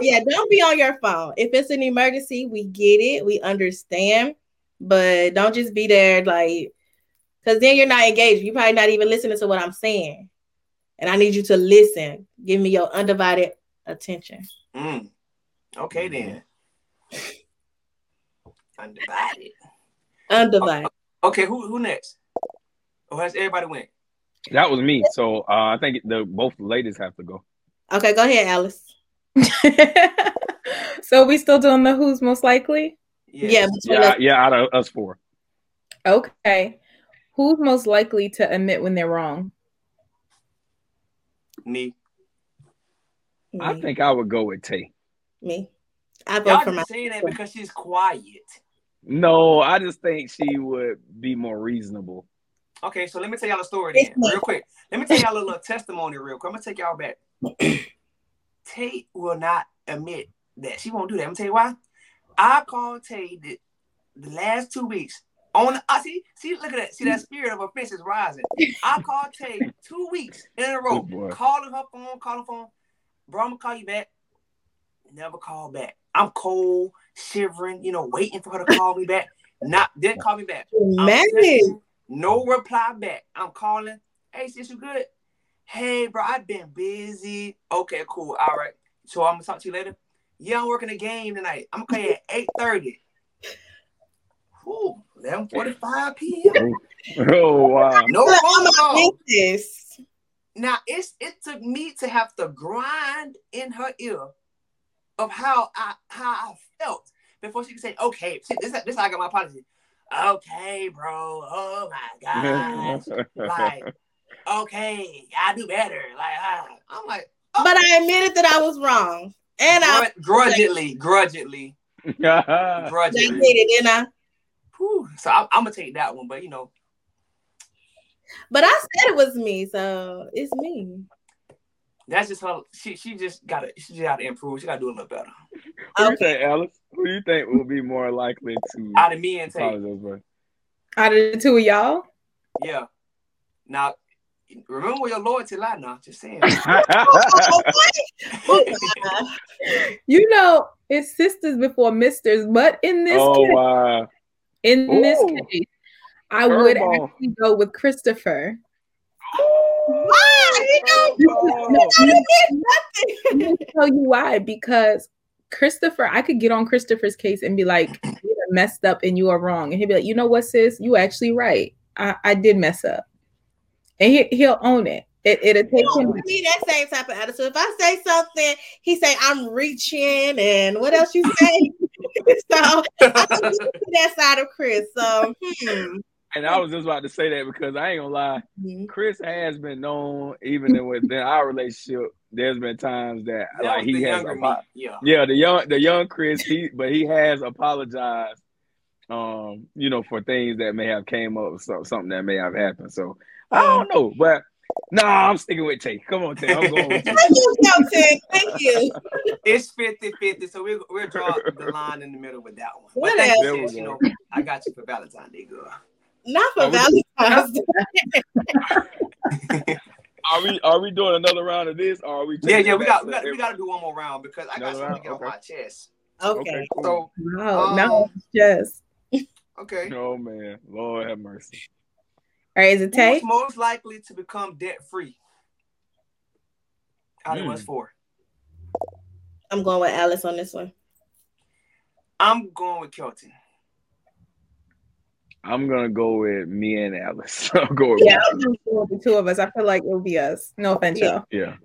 yeah, don't be on your phone. If it's an emergency, we get it, we understand, but don't just be there like because then you're not engaged. You're probably not even listening to what I'm saying, and I need you to listen. Give me your undivided attention. Mm. Okay then. Undivided. Undivided. Okay, who who next? Oh, has everybody went? That was me. So uh, I think the both ladies have to go. Okay, go ahead, Alice. [laughs] so we still doing the who's most likely? Yeah, Yeah, us. yeah. Out of us four, Okay. Who's most likely to admit when they're wrong? Me. me. I think I would go with Tay. me. I vote Y'all for my. saying that because she's quiet. No, I just think she would be more reasonable. Okay, so let me tell y'all a story then, real quick. Let me tell y'all a little testimony real quick. I'm gonna take y'all back. [clears throat] Tate will not admit that. She won't do that. I'm gonna tell you why. I called Tate the, the last two weeks. On I see, see, look at that. See that mm. spirit of offense is rising. I [laughs] called Tate two weeks in a row, Oh, calling her phone, calling phone. Bro, I'm gonna call you back. Never call back. I'm cold, shivering, you know, waiting for her to call me back. Not didn't call me back. I'm Married. texting, no reply back. I'm calling. Hey, sis, you good? Hey, bro, I've been busy. Okay, cool. All right. So I'm gonna talk to you later. Yeah, I'm working a game tonight. I'm gonna call you at 8:30. Ooh, 11:45 p.m. Oh wow! No I'm phone gonna call. think this. Now it's it took me to have to grind in her ear of how I how I felt before she could say, okay, see, this this how I got my apology. Okay, bro. Oh my gosh. [laughs] like, okay, I do better. Like, ah. I'm like, But I admitted that I was wrong, and I, grud- grudgingly, grudgingly, [laughs] I did grudgingly. it, didn't I? Whew. So I'm, I'm gonna take that one, but you know, But I said it was me, so it's me. that's just her. She she just gotta she just gotta improve. She gotta do a little better. Who you Okay. think, Alice? Who do you think will be more likely to Out of me and Tate. Out of the two of y'all? yeah. Now, remember where your loyalty lie. Now, just saying. [laughs] [laughs] Oh, you know, it's sisters before misters, but in this oh case, wow! In this case, I would Curveball. actually go with Christopher. Oh, why? You don't, you Oh. don't admit Let me tell you why. Because Christopher, I could get on Christopher's case and be like, "You're messed up and you are wrong. And he'd be like, you know what, sis, you actually right. I, I did mess up. And he, he'll own it. It, it'll take him. Me that same type of attitude. If I say something, he say I'm reaching, and what else you say? [laughs] [laughs] so I that side of Chris. So hmm. And I was just about to say that because I ain't gonna lie, mm-hmm. Chris has been known, even within our relationship, there's been times that, that like he has, apo- yeah, yeah, the young, the young Chris, he, but he has apologized, um, you know, for things that may have came up, so, something that may have happened. So I don't know, but no, nah, I'm sticking with Tay. Come on, Tay. I'm going with [laughs] Tay. Tay. Thank you. It's 50 50, so we'll, we'll draw the line in the middle with that one. What else? You, you know, I got you for Valentine's Day, girl. Not for Valentine's Day. [laughs] are we are we doing another round of this? Or are we? Yeah, yeah, we got we got, we got to do one more round because I got something to get okay. off my chest. Okay. okay cool. So no, um, no, yes. Okay. Oh man, Lord have mercy. All right, is it Tay? Who's most likely to become debt free? Out of mm. us four. I'm going with Alice on this one. I'm going with Kelton. I'm gonna go with me and Alice. [laughs] I'll go with yeah, I'm going with the two of us. I feel like it'll be us. No offense, yeah. y'all. Yeah.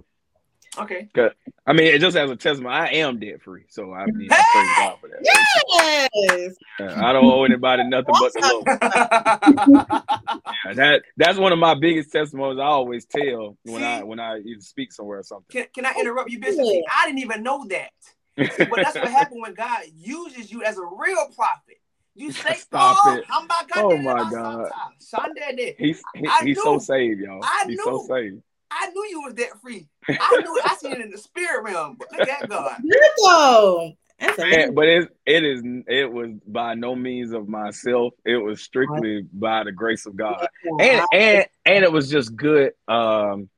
Okay. I mean, it just as a testament, I am debt free, so I mean! I praise God for that. Yes. Yeah, I don't owe anybody nothing but the Lord. [laughs] yeah, that that's one of my biggest testimonies. I always tell when See, I when I either speak somewhere or something. Can, can I oh, interrupt you, Bishop? I didn't even know that. but that's what [laughs] happened when God uses you as a real prophet. You say, Stop oh, it. oh my God. Sunday. He's, he, he's so saved, y'all. I he's knew. so saved. I knew you was debt free. I knew I seen it in the spirit realm. But look at God. [laughs] Beautiful. Man, but it it is it was by no means of myself. It was strictly by the grace of God, and and and it was just good. Um,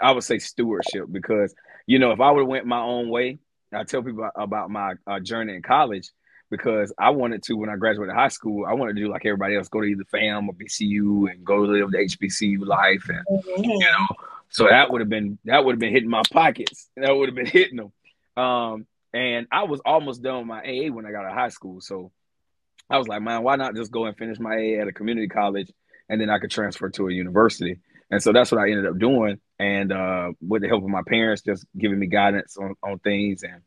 I would say stewardship because you know if I would have went my own way, I tell people about my uh, journey in college because I wanted to when I graduated high school. I wanted to do like everybody else, go to either FAMU or BCU and go live the HBCU life, and mm-hmm. you know, so that would have been that would have been hitting my pockets. That would have been [laughs] hitting them. Um, and I was almost done with my AA when I got out of high school, so I was like, man, why not just go and finish my AA at a community college, and then I could transfer to a university. And so that's what I ended up doing. And uh, with the help of my parents, just giving me guidance on, on things and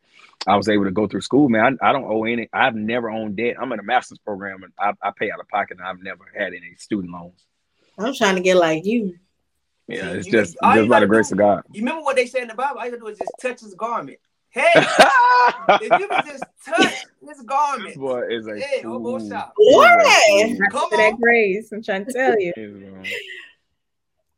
I was able to go through school, man. I, I, don't owe any. I've never owned debt. I'm in a master's program, and I, I, pay out of pocket, and I've never had any student loans. I'm trying to get like you. Yeah, it's you, just just by the grace do, of God. You remember what they say in the Bible? All you gotta do is just touch his garment. [laughs] Hey, if you can just touch his garment, this boy is a hey, fool. shop. What? Come on, that grace. I'm trying to tell you.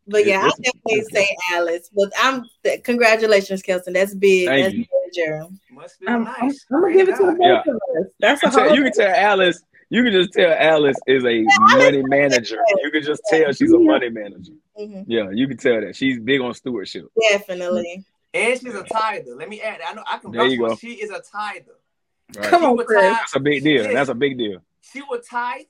But yeah, I'll definitely say Alice. But I'm congratulations, Kelton. That's big. Thank That's you. big, Gerald. Must be I'm, nice. I'm, I'm, gonna give it to the both yeah. of us. That's you, can tell, you can tell Alice. You can just tell Alice is a yeah, money manager. You can just tell she's a money manager. Mm-hmm. Yeah, you can tell that she's big on stewardship. Definitely. And she's a tither. Let me add. I know I can. There you go. She is a tither. Right. Come on, Chris. That's a big deal. That's a big deal. She will tie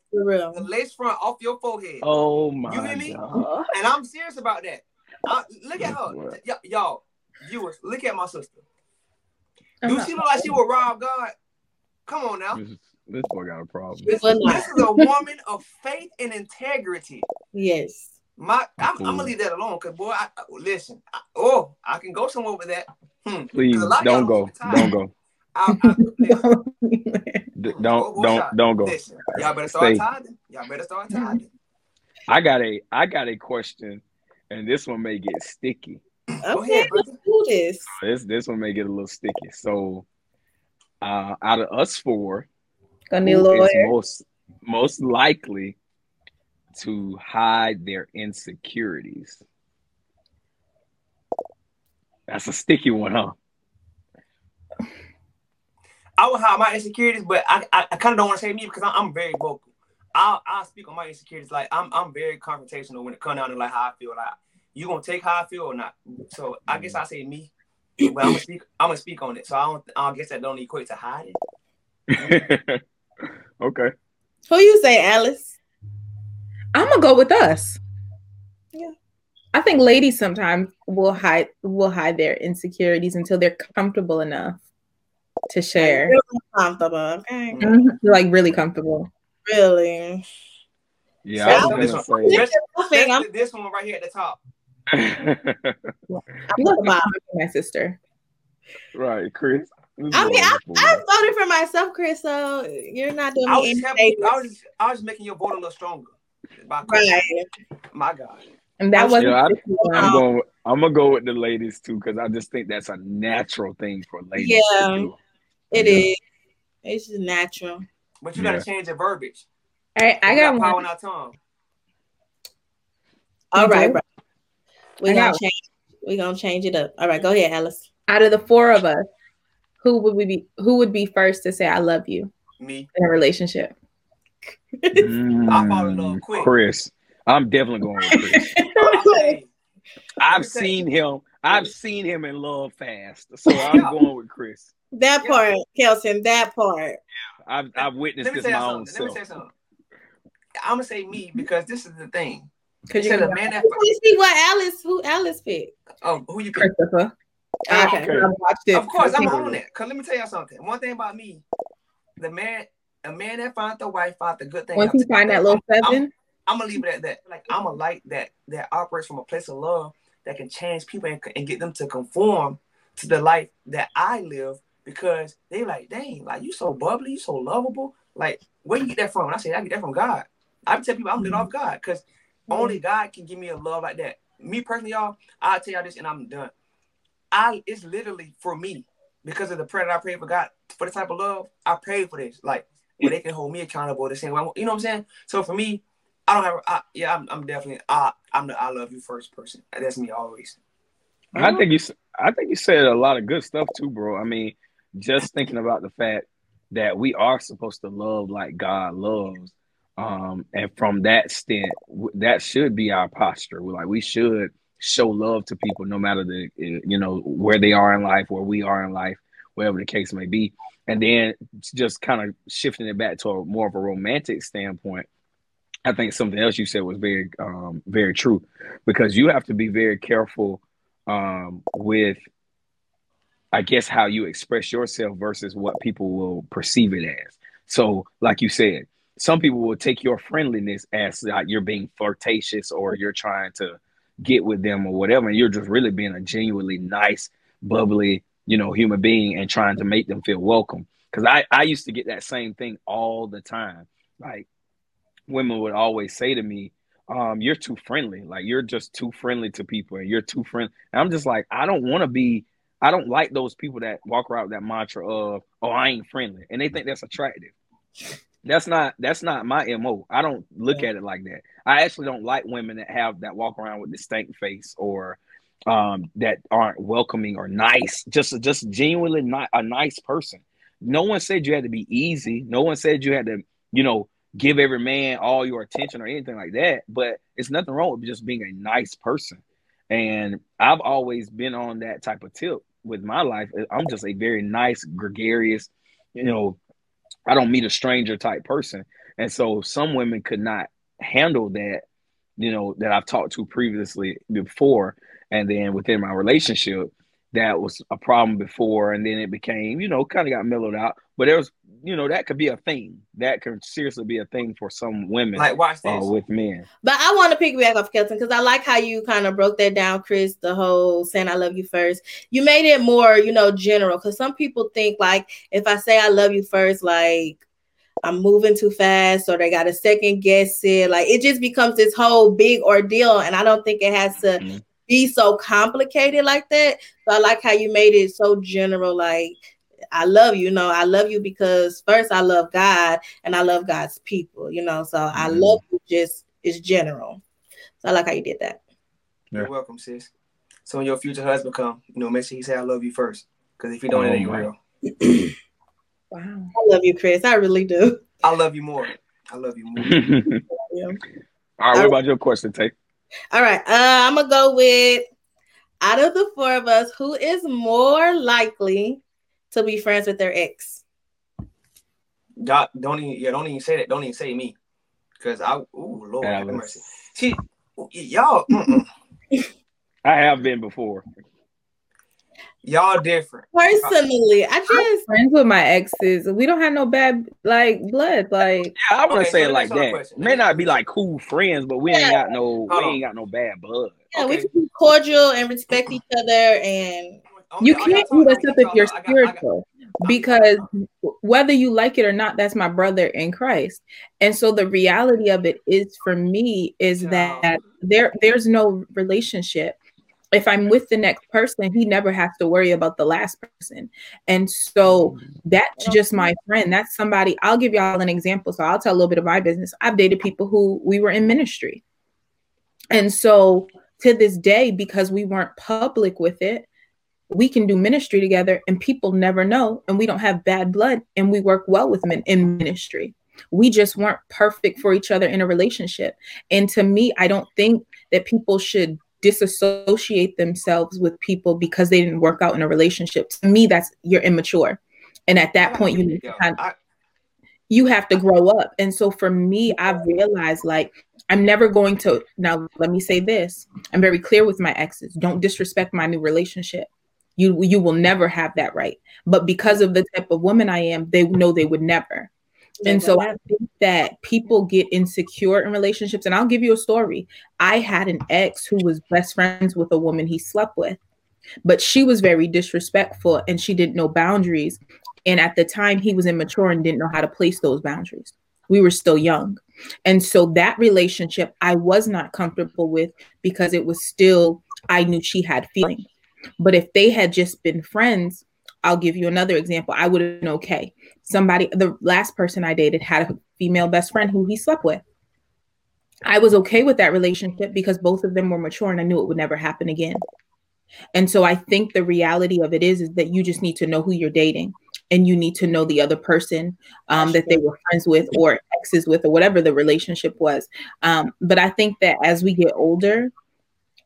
the lace front off your forehead. Oh my! You hear me? God. And I'm serious about that. I, look at her, y- y'all viewers. Look at my sister. Do she look like she will rob God? Come on now. This, this boy got a problem. This, this is a woman of faith and integrity. Yes. My, I'm, I'm gonna leave that alone, cause boy, I, listen. I, oh, I can go somewhere with that. Hmm. Please don't go. Don't go. I, [laughs] don't don't don't go. Listen, y'all better start Stay. tithing. Y'all better start tithing. I got a I got a question, and this one may get sticky. Okay, let's do this. This this one may get a little sticky. So, uh, out of us four, gonna need a lawyer. Most most likely to hide their insecurities. That's a sticky one, huh? I would hide my insecurities, but I I, I kind of don't want to say me because I'm, I'm very vocal. I'll I'll speak on my insecurities. Like I'm I'm very confrontational when it comes down to like how I feel. Like you gonna take how I feel or not? So I guess I say me, but I'm gonna speak. I'm gonna speak on it. So I don't. I guess that don't equate to hiding. [laughs] okay. Who you say, Alice? I'm gonna go with us. Yeah. I think ladies sometimes will hide will hide their insecurities until they're comfortable enough to share. Really comfortable. Okay. Mhm. You're like really comfortable. Really. Yeah, I So was this gonna one- say. this- I think I'm this- this one right here at the top. You [laughs] look look my sister. right, Chris. I mean, I. I voted for myself, Chris. So you're not doing I me was, any just. I was just, I was making your vote a little stronger. By Right. My God. And that wasn't Yeah, I- the issue, I'm um, going. I'm gonna go with the ladies too because I just think that's a natural thing for ladies Yeah. To do. It Yeah. is. It's just natural. But you Yeah. gotta change the verbiage. All right, I We got power one. in our tongue. All You right, bro. We're gonna got change. We're gonna change it up. All right, go ahead, Alice. Out of the four of us, who would we be? Who would be first to say "I love you" Me. in a relationship? I fall in love Mm, quick. Chris. I'm definitely going with Chris. [laughs] I say, I've me tell you. seen him. I've seen him in love fast, so I'm [laughs] going with Chris. That Yeah. part, Kelton. That part. I've I've witnessed let this tell my own something. Let me self. tell you something. I'm gonna say me because this is the thing. Because You you're said a man that You see what Alice? Who Alice picked? oh who you pick? Christopher. Oh, okay. Okay. I've watched it. Of course, I'm on it. Cause let me tell you something. One thing about me, the man, a man that finds the wife found the good thing. Once you find that little I'm- seven, I'm gonna leave it at that. Like I'm a light that that operates from a place of love that can change people and, and get them to conform to the life that I live because they like, dang, like you so bubbly, you so lovable. Like where you get that from? And I say I get that from God. I tell people I'm lit off God because only mm. God can give me a love like that. Me personally, y'all, I'll tell y'all this and I'm done. I it's literally for me because of the prayer that I prayed for God for the type of love I prayed for this. Like where they can hold me accountable the same way. You know what I'm saying? So for me, I don't have. I, yeah, I'm, I'm definitely. I, I'm the I love you first person. That's me always. I think you. I think you said a lot of good stuff too, bro. I mean, just thinking about the fact that we are supposed to love like God loves, um, and from that stint, that should be our posture. We're like we should show love to people, no matter the uh, you know where they are in life, where we are in life, wherever the case may be. And then just kind of shifting it back to a more of a romantic standpoint. I think something else you said was very, um, very true, because you have to be very careful um, with, I guess, how you express yourself versus what people will perceive it as. So, like you said, some people will take your friendliness as like you're being flirtatious or you're trying to get with them or whatever, and you're just really being a genuinely nice, bubbly, you know, human being and trying to make them feel welcome. Because I I used to get that same thing all the time, like women would always say to me, um, you're too friendly. Like you're just too friendly to people and you're too friendly. And I'm just like, I don't want to be, I don't like those people that walk around with that mantra of, oh, I ain't friendly. And they think that's attractive. That's not that's not my MO. I don't look at it like that. I actually don't like women that have that walk around with stank face or um that aren't welcoming or nice. Just just genuinely not a nice person. No one said you had to be easy. No one said you had to, you know, give every man all your attention or anything like that. But it's nothing wrong with just being a nice person. And I've always been on that type of tip with my life. I'm just a very nice, gregarious, you know, I don't meet a stranger type person. And so some women could not handle that, you know, that I've talked to previously before. And then within my relationship, that was a problem before. And then it became, you know, kind of got mellowed out. But there was, you know, that could be a thing. That could seriously be a thing for some women Like watch uh, this. with men. But I want to piggyback off Kelton because I like how you kind of broke that down, Chris. The whole saying "I love you" first. You made it more, you know, general. Because some people think like if I say "I love you" first, like I'm moving too fast, or they got a second guess it. Like it just becomes this whole big ordeal, and I don't think it has to Mhm. be so complicated like that. So I like how you made it so general, like. I love you. No, I love you because first I love God and I love God's people, you know. So I Mhm. love you just is general. So I like how you did that. Yeah. You're welcome, sis. So when your future husband come, you know, make sure he say I love you first. Because if he don't, it Oh, ain't real. [clears throat] wow. I love you, Chris. I really do. I love you more. I love you more. [laughs] Yeah. All right, what about your question, Tate? All right. Uh, I'm gonna go with out of the four of us, who is more likely to be friends with their ex? God, don't even yeah, don't even say that. Don't even say me. Cause I ooh Lord have Alice. mercy. See y'all. I have been before. Y'all different. Personally, I just I'm friends with my exes. We don't have no bad like blood. Like Yeah, I wouldn't Okay, say so it like that. question. May not be like cool friends, but we ain't got no Hold we on. ain't got no bad blood. yeah, we Okay. can be cordial and respect each other and Okay, you can't do y'all- this I up got if you're y'all- I got- I got- spiritual because whether you like it or not, that's my brother in Christ. And so the reality of it is for me is that there there's no relationship. If I'm with the next person, he never has to worry about the last person. And so mm-hmm. that's just my friend. That's somebody I'll give y'all an example. So I'll tell a little bit of my business. I've dated people who we were in ministry. And so to this day, because we weren't public with it, we can do ministry together and people never know and we don't have bad blood and we work well with men in ministry we just weren't perfect for each other in a relationship and to me i don't think that people should disassociate themselves with people because they didn't work out in a relationship to me that's you're immature and at that point you need to kind I- you have to grow up. And so for me, I've realized like I'm never going to now let me say this. I'm very clear with my exes. Don't disrespect my new relationship. You you will never have that right. But because of the type of woman I am, they know they would never. And so I think that people get insecure in relationships. And I'll give you a story. I had an ex who was best friends with a woman he slept with, but she was very disrespectful and she didn't know boundaries. And at the time, he was immature and didn't know how to place those boundaries. We were still young. And so that relationship I was not comfortable with because it was still, I knew she had feelings. But if they had just been friends, I'll give you another example. I would have been okay. Somebody, the last person I dated had a female best friend who he slept with. I was okay with that relationship because both of them were mature and I knew it would never happen again. And so I think the reality of it is, is that you just need to know who you're dating and you need to know the other person um, that they were friends with or exes with or whatever the relationship was. Um, but I think that as we get older,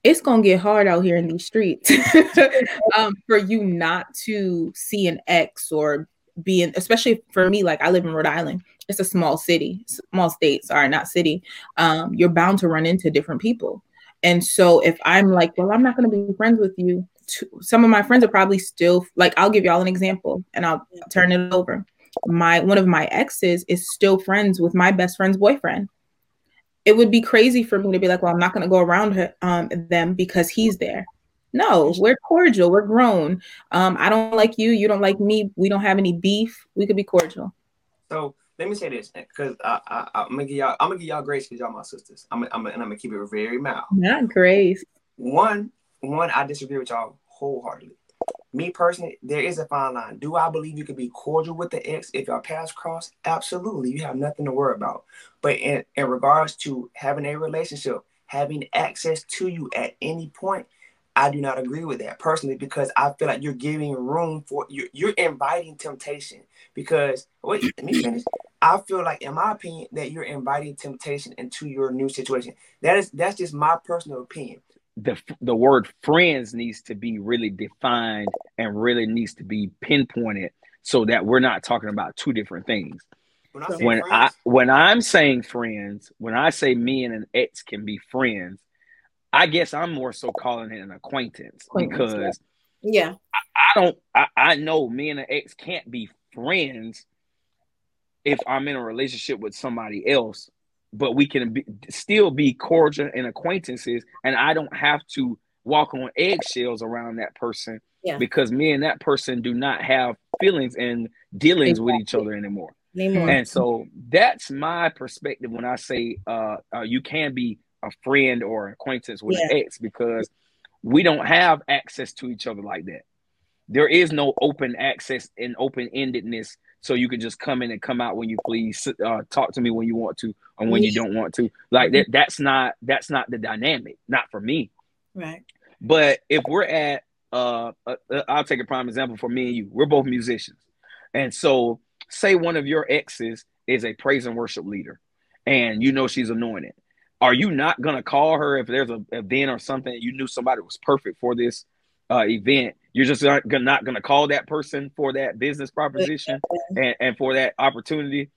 it's gonna get hard out here in these streets [laughs] [laughs] um, for you not to see an ex or be in, especially for me, like I live in Rhode Island. It's a small city, small state, sorry, not city. Um, you're bound to run into different people. And so if I'm like, well, I'm not going to be friends with you, to, some of my friends are probably still like, I'll give y'all an example and I'll turn it over. My one of my exes is still friends with my best friend's boyfriend. It would be crazy for me to be like, well, I'm not going to go around her, um, them because he's there. No, we're cordial. We're grown. Um, I don't like you. You don't like me. We don't have any beef. We could be cordial. So let me say this, because I, I, I'm gonna give y'all, I'm gonna give y'all grace because y'all my sisters. I'm, I'm, and I'm gonna keep it very mild. Not grace. One, one, I disagree with y'all wholeheartedly. Me personally, there is a fine line. Do I believe you could be cordial with the ex if your paths cross? Absolutely. You have nothing to worry about. But in, in regards to having a relationship, having access to you at any point, I do not agree with that personally because I feel like you're giving room for you're, you're inviting temptation. Because wait, let me finish. I feel like, in my opinion, that you're inviting temptation into your new situation. That is that's just my personal opinion. The the word friends needs to be really defined and really needs to be pinpointed so that we're not talking about two different things. When I say When I friends, when I'm saying friends, when I say me and an ex can be friends, I guess I'm more so calling it an acquaintance, Acquaintance, because yeah. I don't I, I know me and an ex can't be friends if I'm in a relationship with somebody else, but we can be, still be cordial and acquaintances, and I don't have to walk on eggshells around that person Yeah. because me and that person do not have feelings and dealings with each other anymore. Anymore. And so that's my perspective when I say uh, uh, you can be a friend or acquaintance with an ex because we don't have access to each other like that. There is no open access and open endedness, so you can just come in and come out when you please. Uh, talk to me when you want to, or when you don't want to. Like that. That's not that's not the dynamic. Not for me. right. But if we're at, uh, uh, I'll take a prime example for me and you. We're both musicians, and so say one of your exes is a praise and worship leader, and you know she's anointed. Are you not gonna call her if there's a event or something you knew somebody was perfect for this uh, event? You're just not gonna, not gonna call that person for that business proposition and, and for that opportunity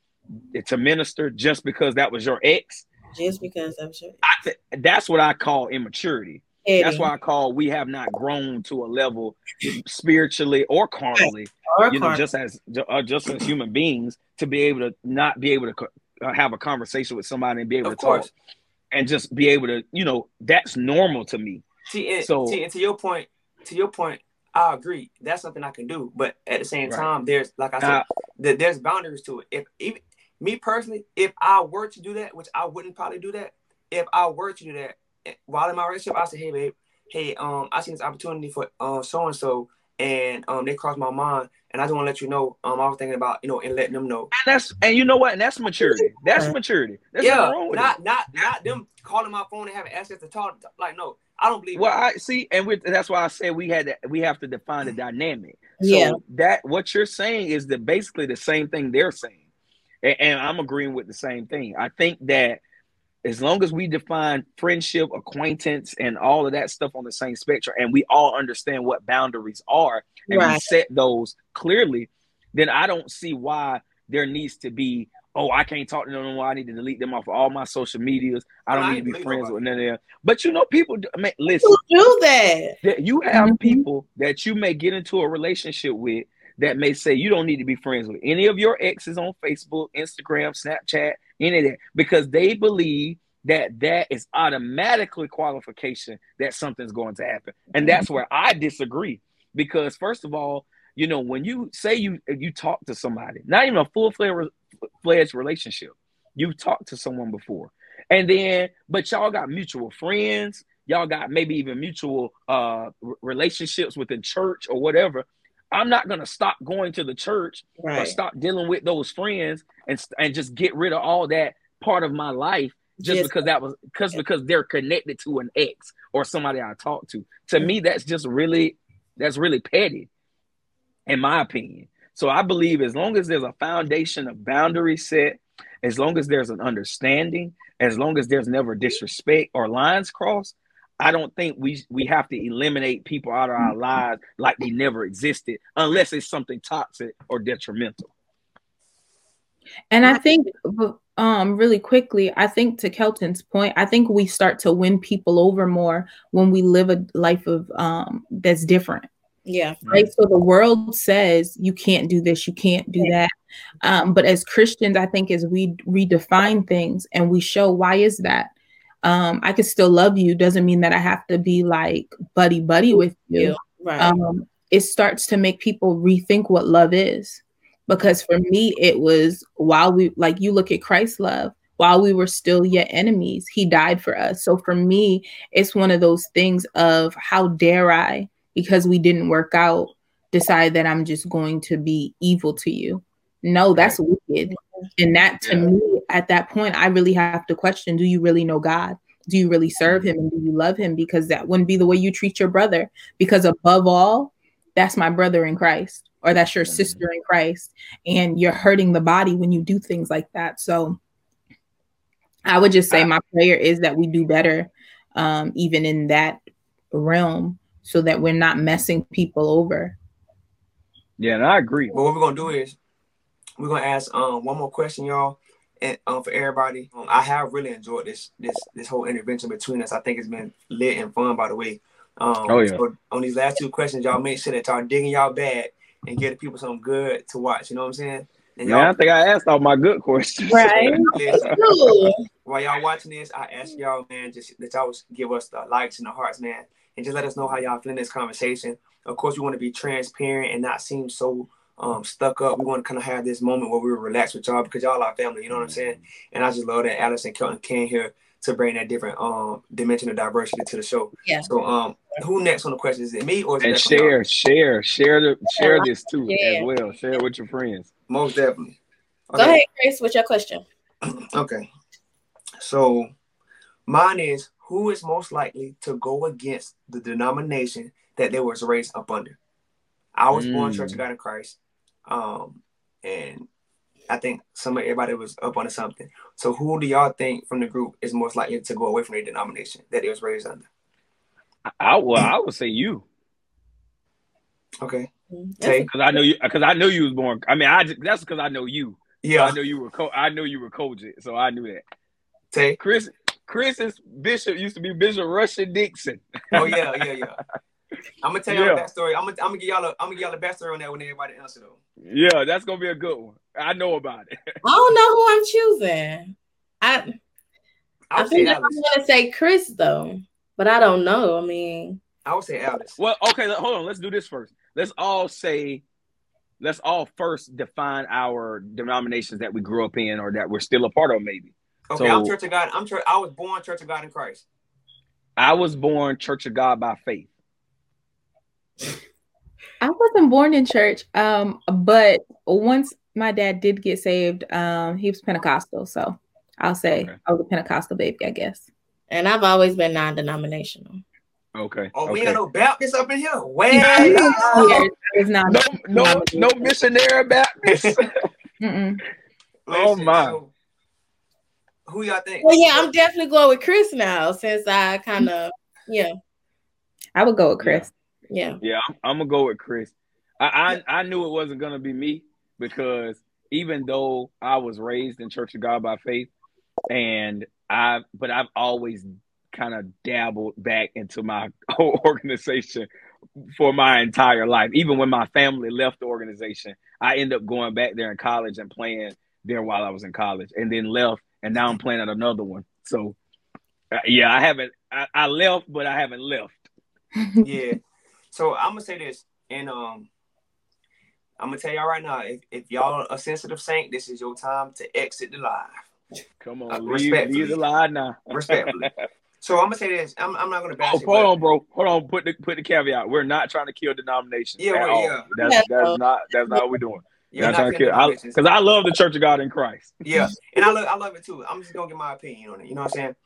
to minister just because that was your ex. Just because I'm sure. I th- that's what I call immaturity. That's why I call we have not grown to a level spiritually or carnally, or you know, just as uh, just as human beings to be able to not be able to uh, have a conversation with somebody and be able of to course. talk and just be able to, you know, that's normal to me. See, and, so see, and to your point, to your point, I agree. That's something I can do, but at the same right. time, there's like I said, uh, there's boundaries to it. If even me personally, if I were to do that, which I wouldn't probably do that, if I were to do that eh, while in my relationship, I say, hey babe, hey, um, I seen this opportunity for uh so and so, and um, they crossed my mind, and I just want to let you know, um, I was thinking about you know and letting them know. And that's and you know what, and that's maturity. That's maturity. That's yeah, not it. not not them calling my phone and having access to talk. Like no, I don't believe. Well, that. I see, and with, that's why I said we had to, we have to define the dynamic. So yeah, that what you're saying is that basically the same thing they're saying, and, and I'm agreeing with the same thing. I think that as long as we define friendship, acquaintance, and all of that stuff on the same spectrum, and we all understand what boundaries are, and right. we set those clearly, then I don't see why there needs to be, oh, I can't talk to them anymore. I need to delete them off of all my social medias. I don't I need to be friends with none of them. But you know, people, I mean, listen, people do that. You have mm-hmm. people that you may get into a relationship with that may say you don't need to be friends with any of your exes on Facebook, Instagram, Snapchat, any of that, because they believe that that is automatically qualification that something's going to happen. And that's where I disagree because first of all, you know, when you say you you talk to somebody, not even a full fledged relationship, you've talked to someone before, and then but y'all got mutual friends, y'all got maybe even mutual uh relationships within church or whatever. I'm not gonna stop going to the church right. or stop dealing with those friends and and just get rid of all that part of my life just yes. because that was because because they're connected to an ex or somebody I talked to. To me, that's just really that's really petty, in my opinion. So I believe as long as there's a foundation of boundary set, as long as there's an understanding, as long as there's never disrespect or lines crossed, I don't think we we have to eliminate people out of our lives like they never existed, unless it's something toxic or detrimental. And I think um really quickly, I think to Kelton's point, I think we start to win people over more when we live a life of um that's different. Yeah. Right. So the world says you can't do this, you can't do that. Um, but as Christians, I think as we redefine things and we show why is that, um, I can still love you doesn't mean that I have to be like buddy buddy with you. Right. Um, it starts to make people rethink what love is because for me it was while we like you look at Christ's love while we were still yet enemies he died for us so for me it's one of those things of how dare I because we didn't work out decide that I'm just going to be evil to you. No that's wicked. And that to yeah. me at that point I really have to question do you really know God? Do you really serve him and do you love him? Because that wouldn't be the way you treat your brother. Because above all that's my brother in Christ or that's your sister in Christ. And you're hurting the body when you do things like that. So I would just say my prayer is that we do better um, even in that realm so that we're not messing people over. Yeah, and I agree. Well, what we're gonna do is we're gonna ask um, one more question, y'all, and um, for everybody. Um, I have really enjoyed this this this whole intervention between us. I think it's been lit and fun, by the way. Um, oh yeah. So on these last two questions, y'all make sure that y'all digging y'all bag and give the people something good to watch. You know what I'm saying? And y'all, I think I asked all my good questions. Right. [laughs] while y'all watching this, I ask y'all, man, just that y'all give us the likes and the hearts, man, and just let us know how y'all feeling in this conversation. Of course, we want to be transparent and not seem so um, stuck up. We want to kind of have this moment where we relax with y'all because y'all are family. You know what I'm saying? And I just love that Alice and Kelton came here to bring that different um dimension of diversity to the show. Yeah. So um who next on the question? Is it me or and share, share, share the share this too yeah. as well. Share it with your friends. Most definitely. Okay. Go ahead, Chris, with your question. [clears throat] okay. So mine is who is most likely to go against the denomination that they was raised up under? I was mm. born Church of God in Christ. Um, and I think some of everybody was up on something. So who do y'all think from the group is most likely to go away from their denomination that it was raised under? I well, I would say you. Okay. Because I know you. Because I know you was born. I mean, I just, that's because I know you. Yeah. So I know you were. Co- I know you were COGIC, so I knew that. Tay, Chris. Chris's bishop used to be Bishop Russian Dixon. Oh yeah, yeah, yeah. I'm gonna tell y'all Yeah. the backstory. I'm gonna, I'm gonna give y'all a, I'm gonna give y'all the backstory on that when everybody answer though. Yeah, that's gonna be a good one. I know about it. I don't know who I'm choosing. I I I think I'm gonna say Chris though, but I don't know. I mean, I would say Alice. Well, okay, hold on. Let's do this first. Let's all say, let's all first define our denominations that we grew up in or that we're still a part of, maybe. Okay, So- I'm Church of God. I'm church. I was born Church of God in Christ. I was born Church of God by faith. I wasn't born in church, um, but once my dad did get saved, um, he was Pentecostal, so I'll say Okay. I was a Pentecostal baby, I guess. and I've always been non-denominational. Okay. Oh, we okay. ain't no Baptists up in here. [laughs] Well, Years, I not. no, no, no missionary Baptist. [laughs] Oh, my. so, who y'all think? Well, yeah, I'm definitely going with Chris now since I kind of, yeah, I would go with Chris. yeah. Yeah, I'm, I'm gonna go with Chris. I, I I knew it wasn't gonna be me because even though I was raised in Church of God by faith, and I but I've always kind of dabbled back into my [laughs] whole organization for my entire life. Even when my family left the organization, I ended up going back there in college and playing there while I was in college, and then left, and now I'm playing at another one. So, uh, yeah, I haven't. I, I left, but I haven't left. [laughs] yeah. So I'm gonna say this, and um, I'm gonna tell y'all right now, if, if y'all a sensitive saint, this is your time to exit the live. Come Uh, on, leave, respectfully. leave the lie now. [laughs] Respectfully. So I'm gonna say this. I'm, I'm not gonna bash Oh, it. hold but- on, bro. Hold on. Put the put the caveat. We're not trying to kill denominations. Yeah, at well, all. yeah. That's Yeah. that's not that's not what we're doing. You're Not not trying to killing kill. Because I, love the Church of God in Christ. Yeah, [laughs] and I love I love it too. I'm just gonna get my opinion on it. You know what I'm saying?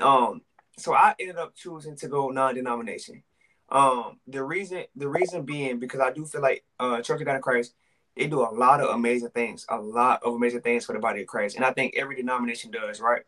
Um, so I ended up choosing to go non-denomination. Um, the reason the reason being because I do feel like uh Church of God in Christ they do a lot of amazing things, a lot of amazing things for the body of Christ, and I think every denomination does, right?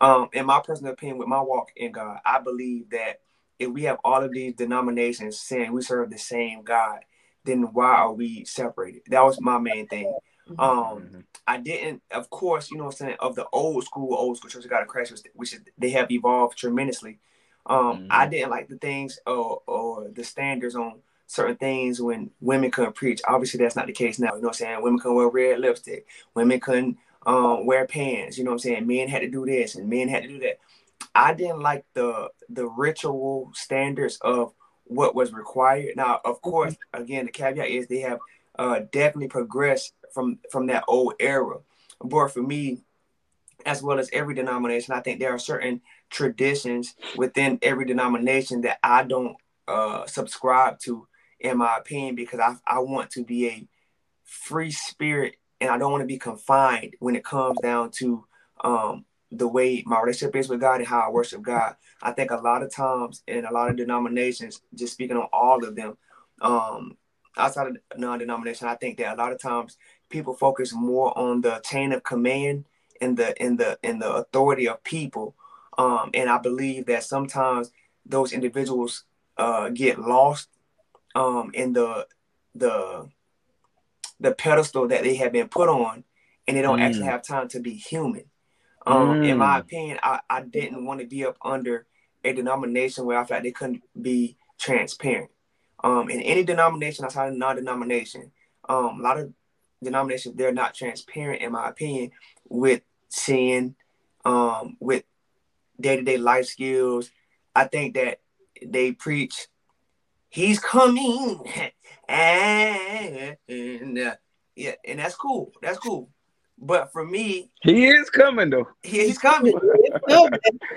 Um, in my personal opinion, with my walk in God, I believe that if we have all of these denominations saying we serve the same God, then why are we separated? That was my main thing. Um, I didn't, of course, you know what I'm saying, of the old school, old school Church of God in Christ, which, which is, they have evolved tremendously. Um, Mhm. I didn't like the things or, or the standards on certain things when women couldn't preach. Obviously, that's not the case now. You know what I'm saying? Women couldn't wear red lipstick. Women couldn't um, wear pants. You know what I'm saying? Men had to do this and men had to do that. I didn't like the the ritual standards of what was required. Now, of course, again, the caveat is they have uh, definitely progressed from from that old era. But for me, as well as every denomination, I think there are certain traditions within every denomination that I don't uh, subscribe to, in my opinion, because I I want to be a free spirit and I don't want to be confined when it comes down to um, the way my relationship is with God and how I worship God. I think a lot of times in a lot of denominations, just speaking on all of them, um, outside of non-denomination, I think that a lot of times people focus more on the chain of command and the in the in the authority of people. Um, and I believe that sometimes those individuals uh, get lost um, in the the the pedestal that they have been put on, and they don't Mm. actually have time to be human. Um, In my Mm. opinion, I, I didn't want to be up under a denomination where I felt they couldn't be transparent. Um, in any denomination outside of non-denomination, um, a lot of denominations they're not transparent, in my opinion, with sin, um, with day-to-day life skills. I think that they preach, "He's coming," and, [laughs] and yeah, and that's cool. That's cool. But for me, He is coming though. he, he's coming.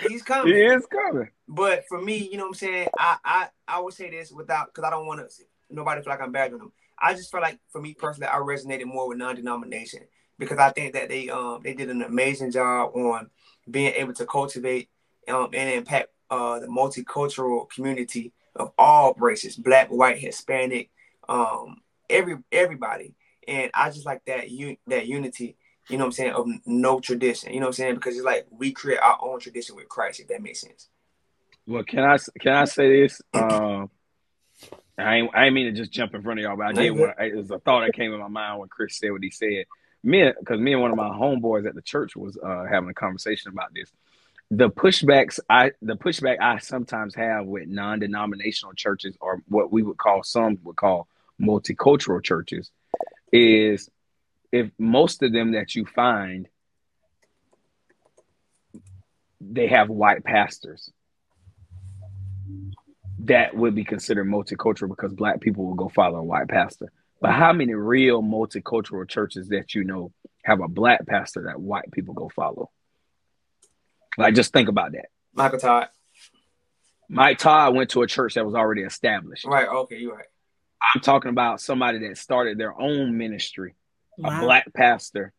He's coming. He is coming. But for me, you know what I'm saying? I I, I would say this without because I don't want to nobody feel like I'm bad on them. I just feel like for me personally, I resonated more with non-denomination because I think that they um they did an amazing job on being able to cultivate um and impact uh the multicultural community of all races, black, white, Hispanic, um every everybody. And I just like that un- that unity, you know what I'm saying, of no tradition. You know what I'm saying? Because it's like we create our own tradition with Christ, if that makes sense. Well, can I can I say this? Um, I ain't I ain't mean to just jump in front of y'all, but I did. Want, it was a thought that came in my mind when Chris said what he said. Me, because me and one of my homeboys at the church was uh, having a conversation about this. the pushbacks I the pushback I sometimes have with non-denominational churches or what we would call some would call multicultural churches is if most of them that you find they have white pastors that would be considered multicultural because black people will go follow a white pastor. But how many real multicultural churches that you know have a black pastor that white people go follow? Like, just think about that. Michael Todd. Mike Todd went to a church that was already established. Right. Okay, you're right. I'm talking about somebody that started their own ministry, Wow. a black pastor,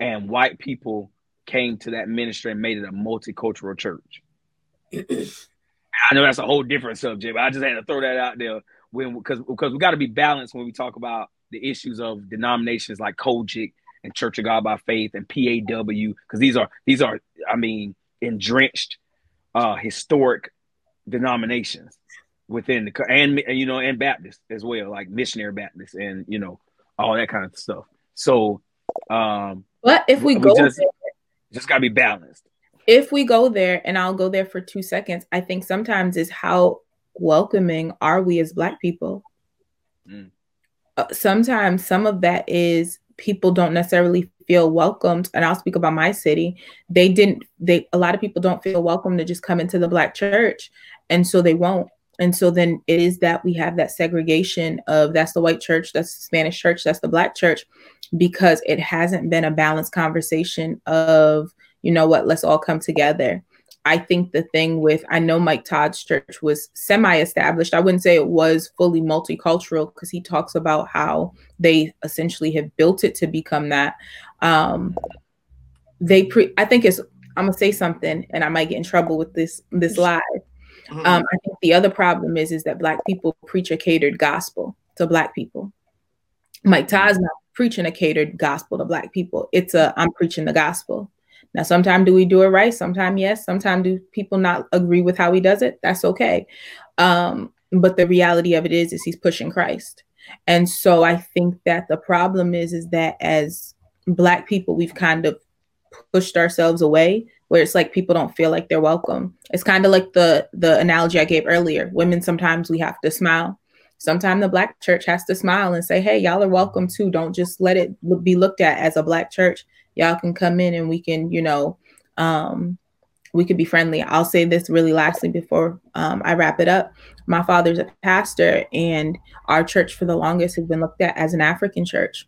and white people came to that ministry and made it a multicultural church. [clears throat] I know that's a whole different subject, but I just had to throw that out there when because because we got to be balanced when we talk about the issues of denominations like COGIC and Church of God by Faith and PAW because these are these are I mean entrenched uh historic denominations within the and you know and Baptist as well like missionary Baptist and you know all that kind of stuff. So um But if we We go just- there, just got to be balanced. if we go there, and I'll go there for two seconds, I think sometimes is how welcoming are we as Black people? Mm. Uh, sometimes some of that is people don't necessarily feel welcomed, and I'll speak about my city. They didn't. They a lot of people don't feel welcome to just come into the Black church, and so they won't. And so then it is that we have that segregation of that's the white church, that's the Spanish church, that's the Black church, because it hasn't been a balanced conversation of you know what, let's all come together. I think the thing with, I know Mike Todd's church was semi established. I wouldn't say it was fully multicultural because he talks about how they essentially have built it to become that. Um, they pre, I think it's, I'm gonna say something and I might get in trouble with this, this live. Mhm. Um, I think the other problem is, is that black people preach a catered gospel to black people. Mike Todd's not preaching a catered gospel to black people. It's a, I'm preaching the gospel. Now, sometimes do we do it right? Sometimes yes. Sometimes do people not agree with how he does it? That's okay. Um, but the reality of it is, is he's pushing Christ. And so I think that the problem is, is that as black people, we've kind of pushed ourselves away where it's like people don't feel like they're welcome. It's kind of like the the analogy I gave earlier. Women sometimes we have to smile. Sometimes the black church has to smile and say, "Hey, y'all are welcome too. Don't just let it be looked at as a black church. Y'all can come in and we can, you know, um, we could be friendly." I'll say this really lastly before um, I wrap it up. My father's a pastor, and our church for the longest has been looked at as an African church.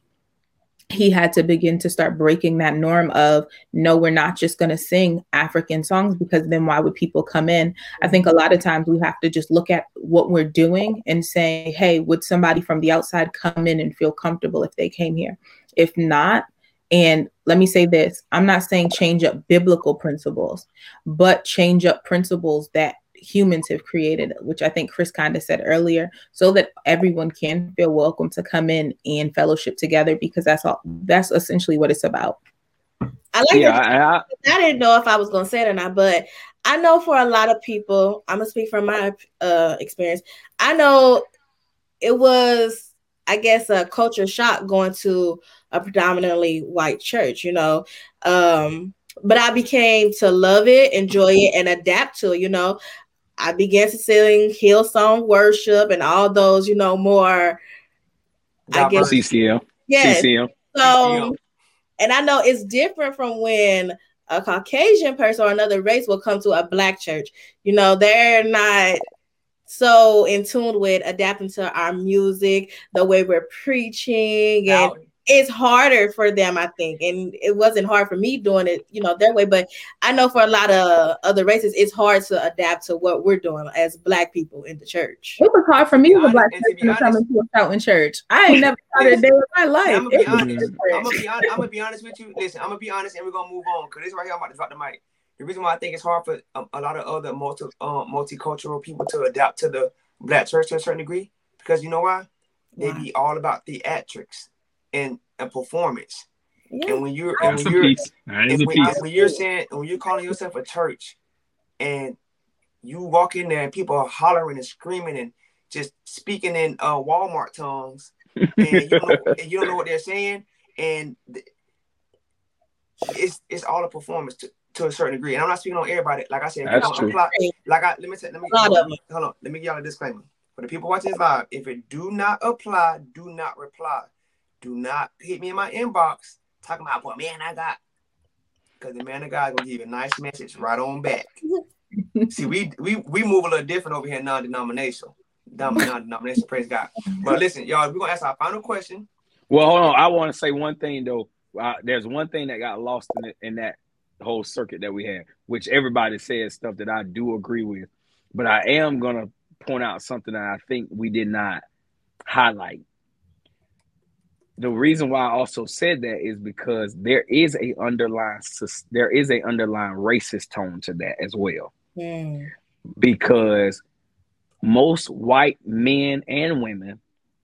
He had to begin to start breaking that norm of no, we're not just going to sing African songs because then why would people come in? I think a mm-hmm. lot of times we have to just look at what we're doing and say, hey, would somebody from the outside come in and feel comfortable if they came here? If not, and let me say this I'm not saying change up biblical principles, but change up principles that humans have created, which I think Chris kind of said earlier, so that everyone can feel welcome to come in and fellowship together because that's all that's essentially what it's about. I like Yeah, that. I, I, I didn't know if I was gonna say it or not, but I know for a lot of people, I'm gonna speak from my uh experience. I know it was, I guess, a culture shock going to a predominantly white church, you know. Um, but I became to love it, enjoy it, and adapt to it, you know. I began to sing Hillsong worship and all those, you know, more I guess- CCM. yes. CCM. So, and I know it's different from when a Caucasian person or another race will come to a black church. You know, they're not so in tune with adapting to our music, the way we're preaching, and Now, it's harder for them, I think. And it wasn't hard for me doing it, you know, their way. But I know for a lot of other races, it's hard to adapt to what we're doing as black people in the church. It was hard for me as a black honest- and to person be to come into a shouting church. I ain't [laughs] never had a day in my life. I'm gonna be honest. I'm gonna be honest. I'm gonna be honest with you. Listen, I'm gonna be honest, and we're gonna move on because this right here, I'm about to drop the mic. The reason why I think it's hard for um, a lot of other multi um, multicultural people to adapt to the black church to a certain degree, because you know why? They be all about theatrics and, and performance. Yeah. And when you're and That's when you're piece. That is and when, piece. when you're saying when you're calling yourself a church and you walk in there and people are hollering and screaming and just speaking in uh, Walmart tongues [laughs] and you don't know, and you don't know what they're saying and th- it's it's all a performance to, to a certain degree. And I'm not speaking on everybody. Like I said, if you That's don't true. apply, like I let me say, let me hold, on, hold on, let me give y'all a disclaimer. For the people watching this live, if it do not apply, do not reply. Do not hit me in my inbox talking about what man I got. Because the man of God gonna give you a nice message right on back. [laughs] See, we we we move a little different over here, non-denominational. Non-denominational, praise God. But listen, y'all, we're gonna ask our final question. Well, hold on. I want to say one thing though. Uh, there's one thing that got lost in it, in that whole circuit that we had, which everybody says stuff that I do agree with, but I am gonna point out something that I think we did not highlight. The reason why I also said that is because there is a underlying there is a underlying racist tone to that as well Hmm. because most white men and women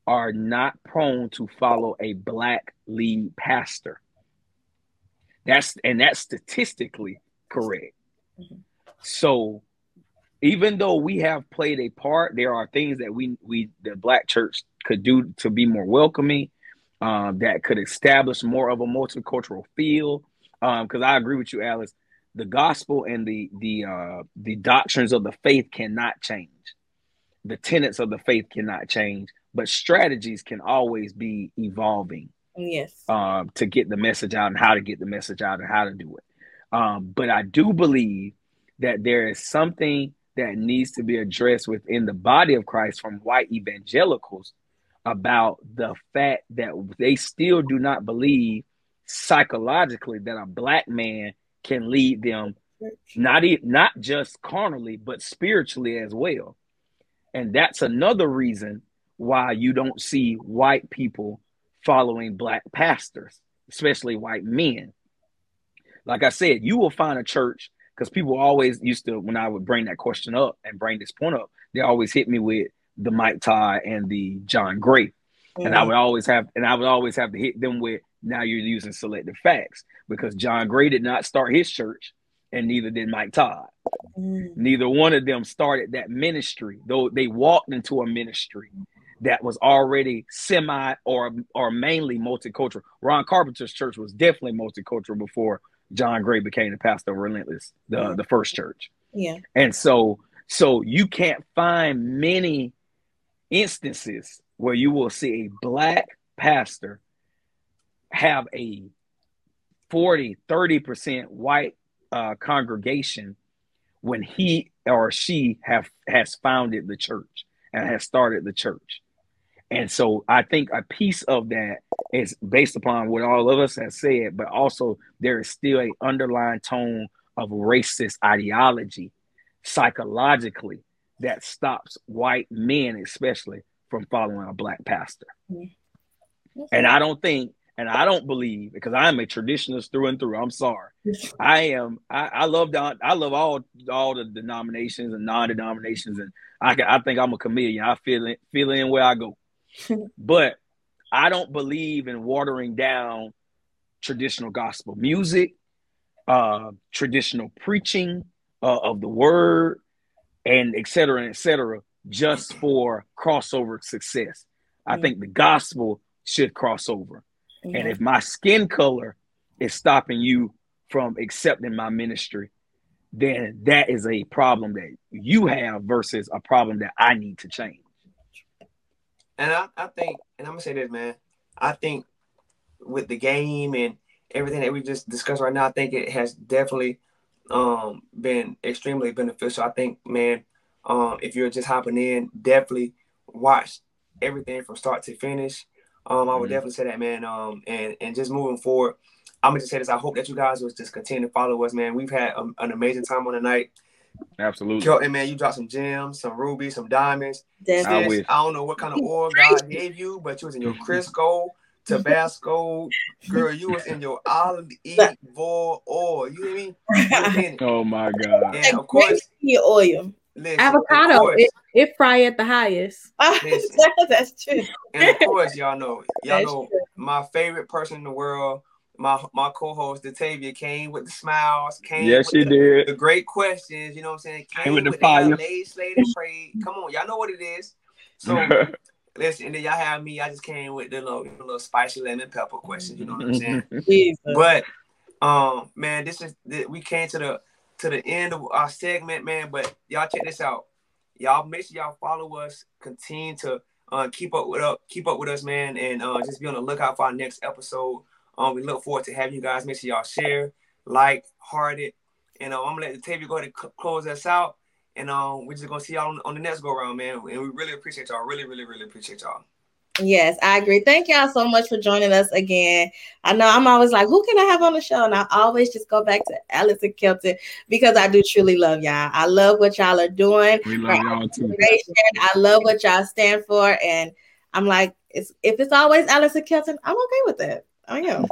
are not prone to follow a black lead pastor. That's and that's statistically correct. Mhm. So even though we have played a part, there are things that we we the black church could do to be more welcoming, um, that could establish more of a multicultural feel. Because I agree with you, Alice. The gospel and the the uh, the doctrines of the faith cannot change. The tenets of the faith cannot change, but strategies can always be evolving Yes. um, to get the message out and how to get the message out and how to do it. Um, but I do believe that there is something that needs to be addressed within the body of Christ from white evangelicals about the fact that they still do not believe psychologically that a black man can lead them not e- not just carnally but spiritually as well. And that's another reason why you don't see white people following black pastors especially white men. Like i said you will find a church because people always used to when i would bring that question up and bring this point up they always hit me with the mike todd and the john gray and I would always have, and I would always have to hit them with, now you're using selective facts because John Gray did not start his church, and neither did Mike Todd. Mm. Neither one of them started that ministry, though they walked into a ministry that was already semi or or mainly multicultural. Ron Carpenter's church was definitely multicultural before John Gray became the pastor of Relentless, the, the first church. Yeah. And so so you can't find many instances where you will see a black pastor have a 40 30% white uh, congregation when he or she have has founded the church and has started the church. And so i think a piece of that is based upon what all of us have said but also there is still a underlying tone of racist ideology psychologically that stops white men especially from following a black pastor. And i don't think and i don't believe because i'm a traditionalist through and through i'm sorry. [laughs] I am i, I love the, i love all all the denominations and non-denominations and i can, i think i'm a chameleon. I feel it feel in where i go. [laughs] But i don't believe in watering down traditional gospel music uh traditional preaching uh, of the word and et cetera, et cetera, just for crossover success. I Mm. think the gospel should cross over. And if my skin color is stopping you from accepting my ministry, then that is a problem that you have versus a problem that I need to change. And I, I think, and I'm gonna say this, man. I think with the game and everything that we just discussed right now, I think it has definitely um been extremely beneficial. I think, man, um, if you're just hopping in, definitely watch everything from start to finish. Um, I would Mhm. definitely say that, man. Um, and and just moving forward, I'm gonna just say this. I hope that you guys will just continue to follow us, man. We've had um, an amazing time on the night. Absolutely. Kelton, man, you dropped some gems, some rubies, some diamonds. Definitely. I Sis, wish. I don't know what kind of oil God gave you, but you was in your [laughs] Crisco, Tabasco, girl. You was in your olive [laughs] oil oil. You hear me? You was in it. Oh my God. And of course, Your oil. listen, Avocado, course, it, it fry at the highest. [laughs] Listen. That's true. and of course, y'all know, y'all That's know, true. my favorite person in the world, my my co-host, Datavia, came with the smiles, came Yes, with she the, did. the great questions. You know what I'm saying? Came with with the the fire. laid, slayed, and prayed. Come on, y'all know what it is. So. [laughs] Listen, and then y'all have me. I just came with the little, little spicy lemon pepper questions. You know what I'm saying? [laughs] But Um, man, this is we came to the to the end of our segment, man. But y'all check this out. Y'all make sure y'all follow us. Continue to uh, keep up with up, keep up with us, man, and uh, just be on the lookout for our next episode. Um, we look forward to having you guys. Make sure y'all share, like, heart it, and uh, I'm gonna let Datavia go ahead and close us out. And um, we're just gonna see y'all on, on the next go round, man. And we really appreciate y'all. Really, really, really appreciate y'all. Yes, I agree. Thank y'all so much for joining us again. I know I'm always like, who can I have on the show? And I always just go back to Alice and Kelton because I do truly love y'all. I love what y'all are doing. We love y'all too. I love what y'all stand for. And I'm like, it's, if it's always Alice and Kelton, I'm okay with that. I am.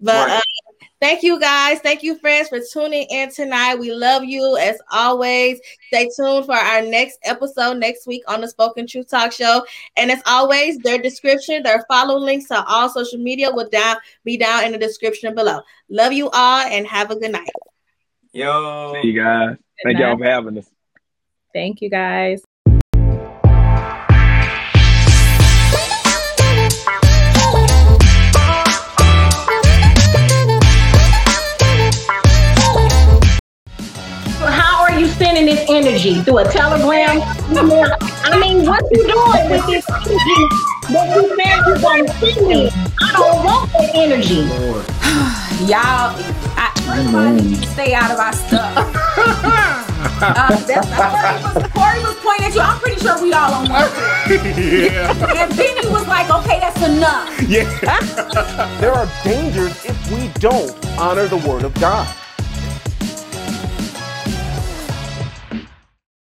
But right. uh, Thank you guys. Thank you, friends, for tuning in tonight. We love you as always. Stay tuned for our next episode next week on the Spoken Truth Talk Show. And as always, their description, their follow links to all social media will down be down in the description below. Love you all and have a good night. Yo. See you guys. Thank y'all for having us. Thank you guys. Sending this energy through a telegram? I mean, what you doing with this energy that you said you're going to send me? I don't want that energy. [sighs] Y'all, I, first stay out of our stuff. [laughs] uh, that's, Corey, was, Corey was pointing at you. I'm pretty sure we all on one. yeah. And Benny was like, okay, that's enough. Yeah. [laughs] there are dangers if we don't honor the word of God.